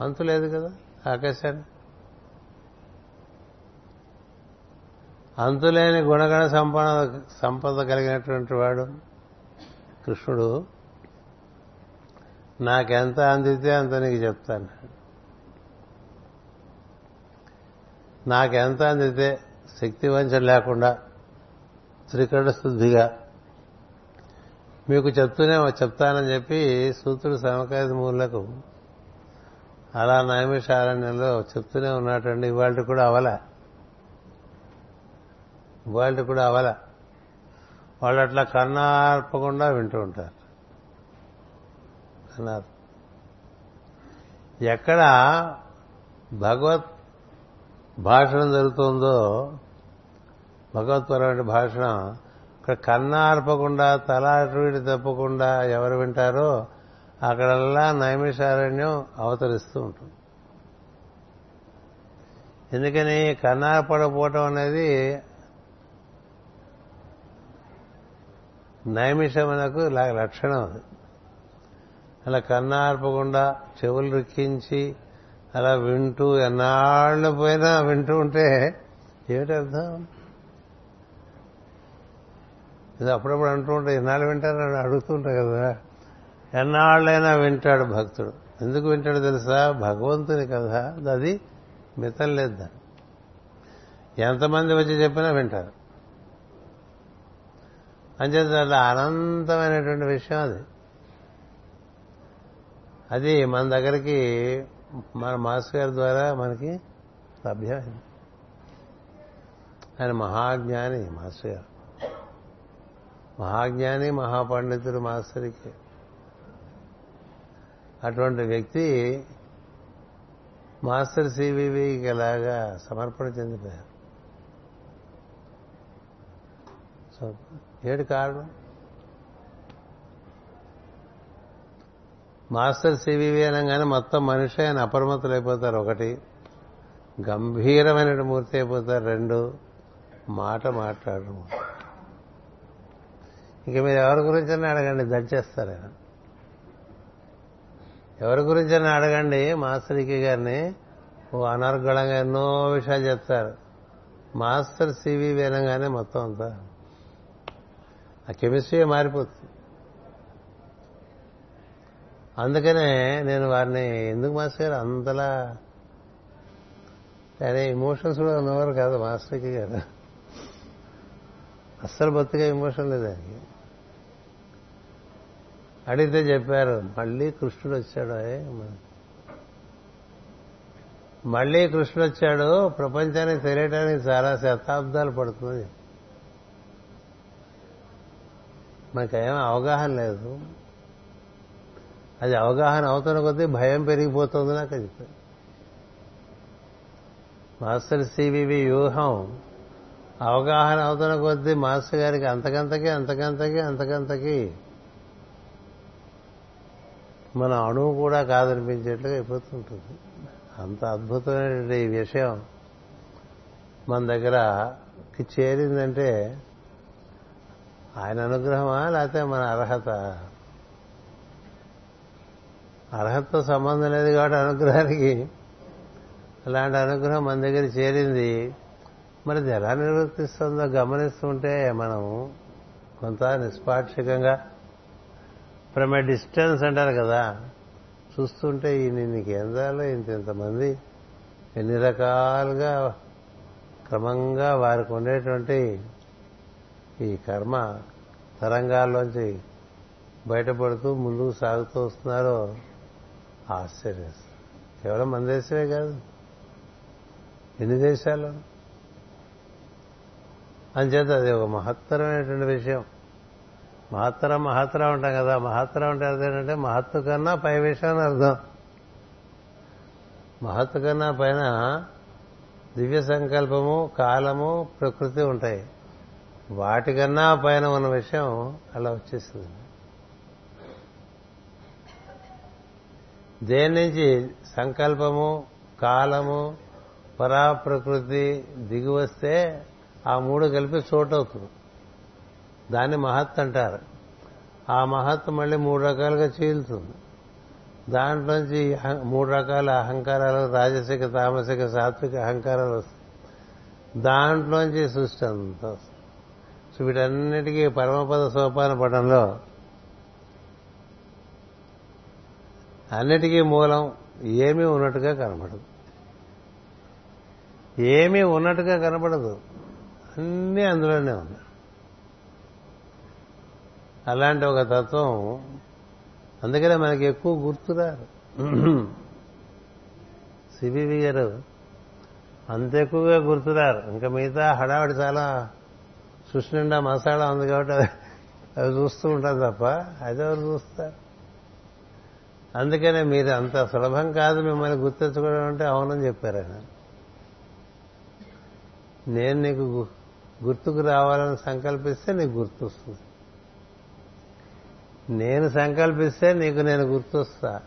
అంతు లేదు కదా ఆకాశాన్ని. అంతులేని గుణగణ సంపద సంపద కలిగినటువంటి వాడు కృష్ణుడు. నాకెంత అందితే అంత నీకు చెప్తాను. నాకెంత అందితే శక్తి వంచన లేకుండా త్రికరణ శుద్ధిగా మీకు చెప్తూనే చెప్తానని చెప్పి సూత్రుడు సమకాయ మూలకు అలా నైమిషారణ్యంలో చెప్తూనే ఉన్నాటండి ఇవాళ కూడా అవల. ఇవాళ కూడా అవల. వాళ్ళు అట్లా కన్నార్పకుండా వింటూ ఉంటారు. అన్నారు ఎక్కడ భగవత్ భాషణం జరుగుతుందో భగవత్పరమైన భాషణం ఇక్కడ కన్నార్పకుండా తల తప్పకుండా ఎవరు వింటారో అక్కడల్లా నైమిషారణ్యం అవతరిస్తూ ఉంటుంది. ఎందుకని కన్నార్పడపోవటం అనేది నైమిషమునకు లక్షణం అది. అలా కన్నార్పకుండా చెవులు రుక్కించి అలా వింటూ ఎన్నాళ్ళు పోయినా వింటూ ఉంటే ఏమిటర్థం ఇది అప్పుడప్పుడు అంటూ ఉంటాయి ఎన్నాళ్ళు వింటారని అడుగుతుంటా కదా. ఎన్నాళ్ళైనా వింటాడు భక్తుడు. ఎందుకు వింటాడు తెలుసా? భగవంతుని కదా అది మితం లేదు. ఎంతమంది వచ్చి చెప్పినా వింటారు. అంచేత అనంతమైనటువంటి విషయం అది. అది మన దగ్గరికి మన మాస్టర్ గారి ద్వారా మనకి లభ్యమైంది. ఆయన మహాజ్ఞాని మాస్టర్ గారు. మహాజ్ఞాని మహాపండితుడు మాస్టర్కి అటువంటి వ్యక్తి మాస్టర్ సివివికి ఎలాగా సమర్పణ చెందిపోయారు. సో ఏడు కారణం? మాస్టర్ సివివి అనగానే మొత్తం మనిషి ఆయన అయిపోతారు. ఒకటి గంభీరమైన మూర్తి అయిపోతారు. రెండు మాట మాట్లాడడం ఇంక మీరు ఎవరి గురించి అడగండి దంచేస్తారు ఆయన. ఎవరి గురించి అని అడగండి. మాస్టర్ గారిని ఓ అనర్గళంగా ఎన్నో విషయాలు చెప్తారు. మాస్టర్ సివి వినగానే మొత్తం అంతా ఆ కెమిస్ట్రీ మారిపోతుంది. అందుకనే నేను వారిని ఎందుకు మాస్టర్ గారు అంతలా కానీ ఇమోషన్స్ కూడా ఉన్నవారు కాదు మాస్టర్కి గారు. అస్సలు బొత్తిగా ఇమోషన్ లేదు ఆయనకి. అడిగితే చెప్పారు మళ్ళీ కృష్ణుడు వచ్చాడు మళ్ళీ కృష్ణుడు వచ్చాడు ప్రపంచానికి తెలియటానికి చాలా శతాబ్దాలు పడుతుంది. మనకేం అవగాహన లేదు. అది అవగాహన అవుతున్న కొద్దీ భయం పెరిగిపోతుంది నాకు అది. మాస్టర్ సివివి వ్యూహం అవగాహన అవుతున్న కొద్దీ మాస్టర్ గారికి అంతకంతకి అంతకంతకి అంతకంతకి మన అణువు కూడా కాదనిపించేట్లుగా అయిపోతుంటుంది. అంత అద్భుతమైనటువంటి ఈ విషయం మన దగ్గరకి చేరిందంటే ఆయన అనుగ్రహమా లేకపోతే మన అర్హత? అర్హతతో సంబంధం లేదు కాబట్టి అనుగ్రహానికి అలాంటి అనుగ్రహం మన దగ్గర చేరింది. మరి అది ఎలా నిర్వర్తిస్తుందో గమనిస్తుంటే మనం కొంత నిష్పాక్షికంగా ఫ్రమ్ ఎ డిస్టెన్స్ అంటారు కదా. చూస్తుంటే ఈ కేంద్రాలు ఇంత ఇంతమంది ఎన్ని రకాలుగా క్రమంగా వారికి ఉండేటువంటి ఈ కర్మ తరంగాల్లోంచి బయటపడుతూ ముందుకు సాగుతూ వస్తున్నారో ఆశ్చర్యం. కేవలం మన దేశమే కాదు. ఎన్ని దేశాలు అంచేత అది ఒక మహత్తరమైనటువంటి విషయం. మహత్తరం మహత్తరం ఉంటాం కదా. మహత్తరం అంటే అర్థం ఏంటంటే మహత్తు కన్నా పై విషయం అని అర్థం. మహత్తు కన్నా పైన దివ్య సంకల్పము కాలము ప్రకృతి ఉంటాయి. వాటికన్నా పైన ఉన్న విషయం అలా వచ్చేసింది. దేని నుంచి? సంకల్పము కాలము పరాప్రకృతి దిగి వస్తే ఆ మూడు కలిపి చోటవుతుంది దాన్ని మహత్ అంటారు. ఆ మహత్ మళ్ళీ మూడు రకాలుగా చీల్తుంది దాంట్లోంచి మూడు రకాల అహంకారాలు రాజసిక తామసిక సాత్విక అహంకారాలు వస్తాయి. దాంట్లోంచి సృష్టి అంతా సో వీటన్నిటికీ పరమపద సోపాన పడంలో అన్నిటికీ మూలం ఏమీ ఉన్నట్టుగా కనపడదు. ఏమీ ఉన్నట్టుగా కనపడదు. అన్నీ అందులోనే ఉన్నాయి. అలాంటి ఒక తత్వం అందుకనే మనకి ఎక్కువ గుర్తురారు సిబివి గారు అంత ఎక్కువగా గుర్తురారు. ఇంకా మిగతా హడావిడి చాలా సృష్టి నిండా మసాలా ఉంది కాబట్టి అవి చూస్తూ ఉంటారు తప్ప అదెవరు చూస్తారు? అందుకనే మీరు అంత సులభం కాదు మిమ్మల్ని గుర్తించుకోవడం అంటే అవునని చెప్పారు ఆయన. నేను నీకు గుర్తుకు రావాలని సంకల్పిస్తే నీకు గుర్తొస్తుంది. నేను సంకల్పిస్తే నీకు నేను గుర్తొస్తా.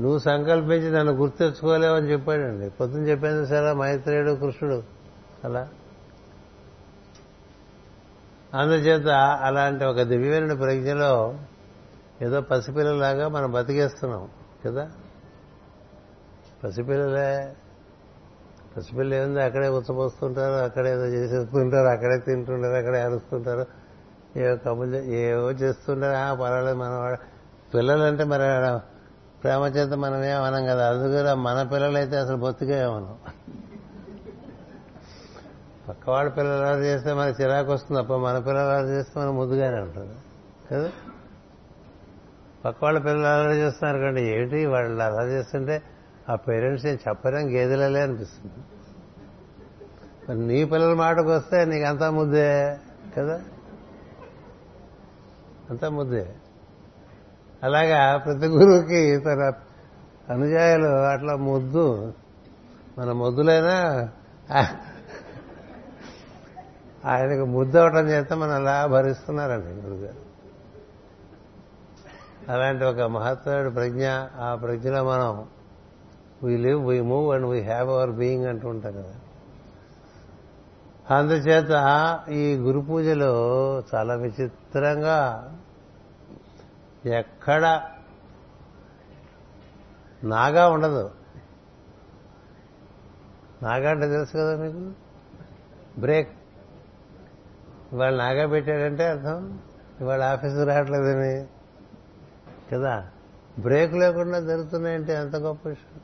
నువ్వు సంకల్పించి నన్ను గుర్తెచ్చుకోలేవని చెప్పాడండి. పొద్దున చెప్పేది సరే మైత్రేయుడు కృష్ణుడు అలా. అందుచేత అలాంటి ఒక దివ్యమైన ప్రజ్ఞలో ఏదో పసిపిల్లలాగా మనం బతికేస్తున్నాం కదా? పసిపిల్లలే పసిపిల్ల ఏంది అక్కడే ఉచ్చపోస్తుంటారు అక్కడే ఏదో చేసేస్తుంటారు అక్కడే తింటుంటారు అక్కడే అరుస్తుంటారు. ఏవో కబుర్లు ఏవో చేస్తుంటారు. పర్వాలేదు మన పిల్లలంటే మరి ప్రేమ చేత మనం ఏమనం కదా? అందుకని మన పిల్లలైతే అసలు బొత్తుగా ఏమనం. పక్కవాళ్ళ పిల్లలు అలా చేస్తే మనకి చిరాకు వస్తుంది. తప్ప మన పిల్లలు అలా చేస్తే మనం ముద్దుగానే ఉంటుంది. కదా? పక్కవాళ్ళ పిల్లలు అలా చేస్తున్నారు కండి? ఏంటి? వాళ్ళు అలా చేస్తుంటే ఆ పేరెంట్స్ ఏం చెప్పలేం గేదెలలే అనిపిస్తుంది. నీ పిల్లల మాటకు వస్తే నీకు అంతా ముద్దే కదా? అంతా ముద్దే. అలాగా ప్రతి గురువుకి తన అనుజాయాలు అట్లా ముద్దు. మన ముద్దులైనా ఆయనకు ముద్దు అవటం చేత మనం అలా భరిస్తున్నారండి గురుగారు. అలాంటి ఒక మహత్తరుడు ప్రజ్ఞ ఆ ప్రజ్ఞలో మనం we live we move and we have our being అంటూ ఉంటాం కదా. అందుచేత ఈ గురు పూజలో చాలా విచిత్రంగా ఎక్కడ నాగా ఉండదు. నాగా అంటే తెలుసు కదా మీకు? బ్రేక్. ఇవాళ నాగా పెట్టాడంటే అర్థం? ఇవాళ ఆఫీసు రావట్లేదని కదా? బ్రేక్ లేకుండా జరుగుతున్నాయంటే ఎంత గొప్ప విషయం.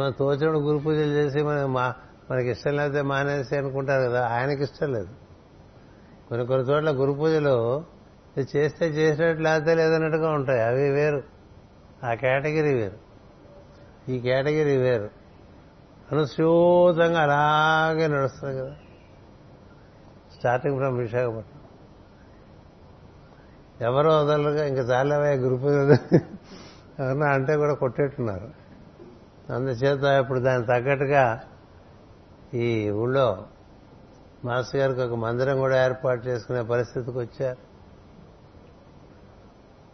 మనం తోచడం గురు పూజలు చేసి మనం మా మనకి ఇష్టం లేకపోతే మానేసి అనుకుంటారు కదా? ఆయనకి ఇష్టం లేదు. కొన్ని కొన్ని చోట్ల గురు పూజలు చేస్తే చేసినట్టు లేకపోతే లేదన్నట్టుగా ఉంటాయి. అవి వేరు. ఆ కేటగిరీ వేరు. ఈ కేటగిరీ వేరు. అనుస్యూతంగా అలాగే నడుస్తుంది కదా. Starting from Visakhapatnam. ఎవరో వదలరుగా ఇంకా చాలావే గురు ఎవరన్నా అంటే కూడా కొట్టేట్టున్నారు. అందుచేత ఇప్పుడు దానికి తగ్గట్టుగా ఈ ఊళ్ళో మాస్టర్ గారికి ఒక మందిరం కూడా ఏర్పాటు చేసుకునే పరిస్థితికి వచ్చారు.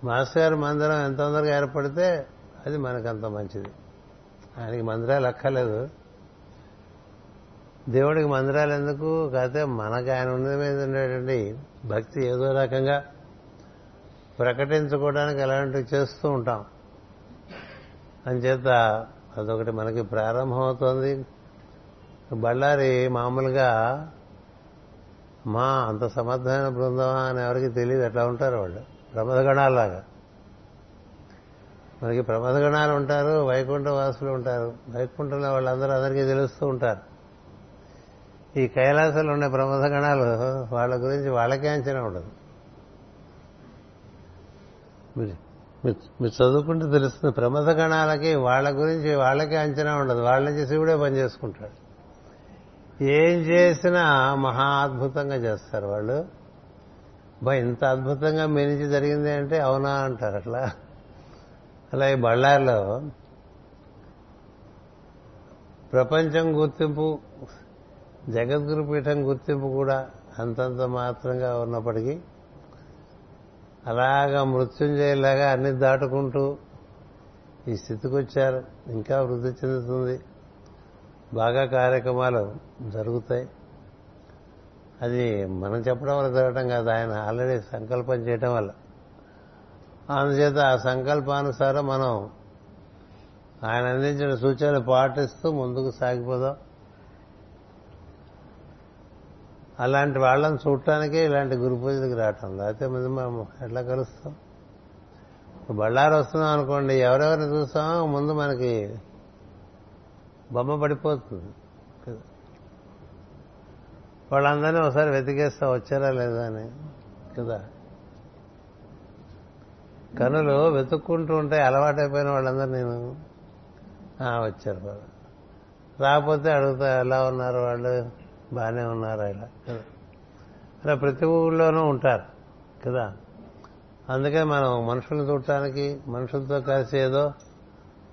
మాస్టర్ గారి మందిరం ఎంత తొందరగా ఏర్పడితే అది మనకంత మంచిది. ఆయనకి మందిరాలు అక్కర్లేదు. దేవుడికి మందిరాలు ఎందుకు? కాకపోతే మనకు ఆయన ఉన్న మీద ఉండేటువంటి భక్తి ఏదో రకంగా ప్రకటించుకోవడానికి అలాంటివి చేస్తూ ఉంటాం. అంచేత అదొకటి మనకి ప్రారంభమవుతోంది. బళ్ళారి మామూలుగా మా అంత సమర్థమైన బృందమా అని ఎవరికి తెలియదు. ఎట్లా ఉంటారు వాళ్ళు? ప్రమదగణాలాగా మనకి ప్రమదగణాలు ఉంటారు వైకుంఠ వాసులు ఉంటారు. వైకుంఠంలో వాళ్ళందరూ అందరికీ తెలుస్తూ ఉంటారు. ఈ కైలాసంలో ఉండే ప్రమదగణాలు వాళ్ళ గురించి వాళ్ళకే అంచనా ఉండదు. మీరు చదువుకుంటే తెలుస్తుంది ప్రమద గణాలకి వాళ్ళ గురించి వాళ్ళకే అంచనా ఉండదు. వాళ్ళ నుంచి శివుడే పనిచేసుకుంటాడు ఏం చేసినా మహా అద్భుతంగా చేస్తారు వాళ్ళు. బా ఇంత అద్భుతంగా మీ నుంచి జరిగింది అంటే అవునా అంటారు అట్లా? అలా ఈ బళ్ళారిలో ప్రపంచం గుర్తింపు జగద్గురు పీఠం గుర్తింపు కూడా అంతంత మాత్రంగా ఉన్నప్పటికీ అలాగా మృత్యుంజయలాగా అన్ని దాటుకుంటూ ఈ స్థితికి వచ్చారు ఇంకా వృద్ధి చెందుతుంది. బాగా కార్యక్రమాలు జరుగుతాయి. అది మనం చెప్పడం వల్ల జరగటం కాదు. ఆయన ఆల్రెడీ సంకల్పం చేయటం వల్ల. అందుచేత ఆ సంకల్పానుసారం మనం ఆయన అందించిన సూచనలు పాటిస్తూ ముందుకు సాగిపోదాం. అలాంటి వాళ్ళని చూడటానికే ఇలాంటి గురు పూజలకు రావటం. లేకపోతే ముందు మనం ఎట్లా కలుస్తాం? బళ్ళారు వస్తున్నాం అనుకోండి ఎవరెవరిని చూస్తామో ముందు మనకి బొమ్మ పడిపోతుంది. వాళ్ళందరినీ ఒకసారి వెతికేస్తా వచ్చారా లేదా అని. కదా? కనులు వెతుక్కుంటూ ఉంటే అలవాటైపోయిన వాళ్ళందరూ నేను. వచ్చారు బాబు. రాకపోతే అడుగుతా ఎలా ఉన్నారు వాళ్ళు? బాగానే ఉన్నారు ఇలా? కదా? అలా ప్రతి ఊళ్ళోనూ ఉంటారు. కదా? అందుకే మనం మనుషులను చూడటానికి మనుషులతో కలిసి ఏదో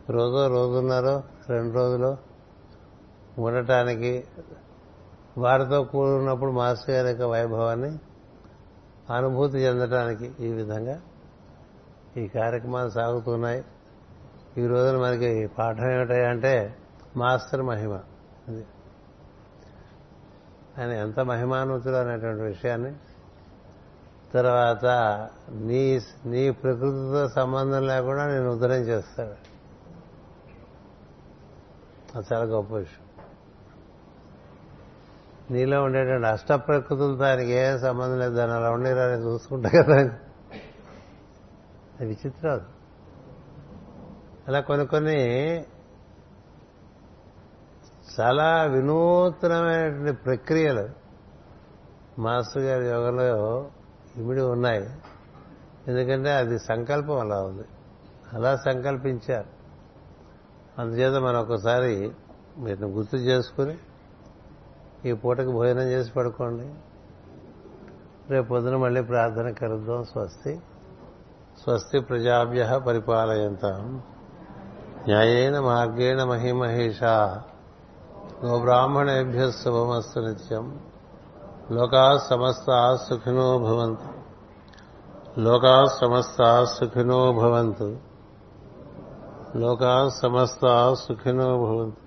రోజో రోజున్నారో రెండు రోజులు ఉండటానికి వారితో కూడినప్పుడు మాస్టర్ గారి యొక్క వైభవాన్ని అనుభూతి చెందటానికి ఈ విధంగా ఈ కార్యక్రమాలు సాగుతున్నాయి. ఈ రోజున మనకి పాఠం ఏమిటంటే మాస్టర్ మహిమ. అది. ఆయన ఎంత మహిమానుతుడు అనేటువంటి విషయాన్ని. తర్వాత నీ నీ ప్రకృతితో సంబంధం లేకుండా నేను ఉద్ధరం చేస్తాడు అది చాలా గొప్ప విషయం. నీలో ఉండేటువంటి అష్ట ప్రకృతులతో ఆయనకి ఏం సంబంధం లేదు. దాన్ని అలా ఉండేరాని చూసుకుంటా కదా. అది విచిత్రం అది. అలా కొన్ని కొన్ని చాలా వినూత్నమైనటువంటి ప్రక్రియలు మాస్టర్ గారి యోగంలో ఇమిడి ఉన్నాయి. ఎందుకంటే అది సంకల్పం అలా ఉంది. అలా సంకల్పించారు. అందుచేత మనం ఒకసారి వీటిని గుర్తు చేసుకుని ఈ పూటకు భోజనం చేసి పడుకోండి. రేపు పొద్దున మళ్ళీ ప్రార్థన కలుద్దాం. స్వస్తి. స్వస్తి ప్రజాభ్య పరిపాలయంతాం. న్యాయేన మార్గేణ మహిమహేషా. గోబ్రాహ్మణేభ్య శుభమస్తు నిత్యం. లోకా సమస్త సుఖినో భవంతు. లోకా సమస్త సుఖినో భవంతు. లోకా సమస్త సుఖినో భవంతు.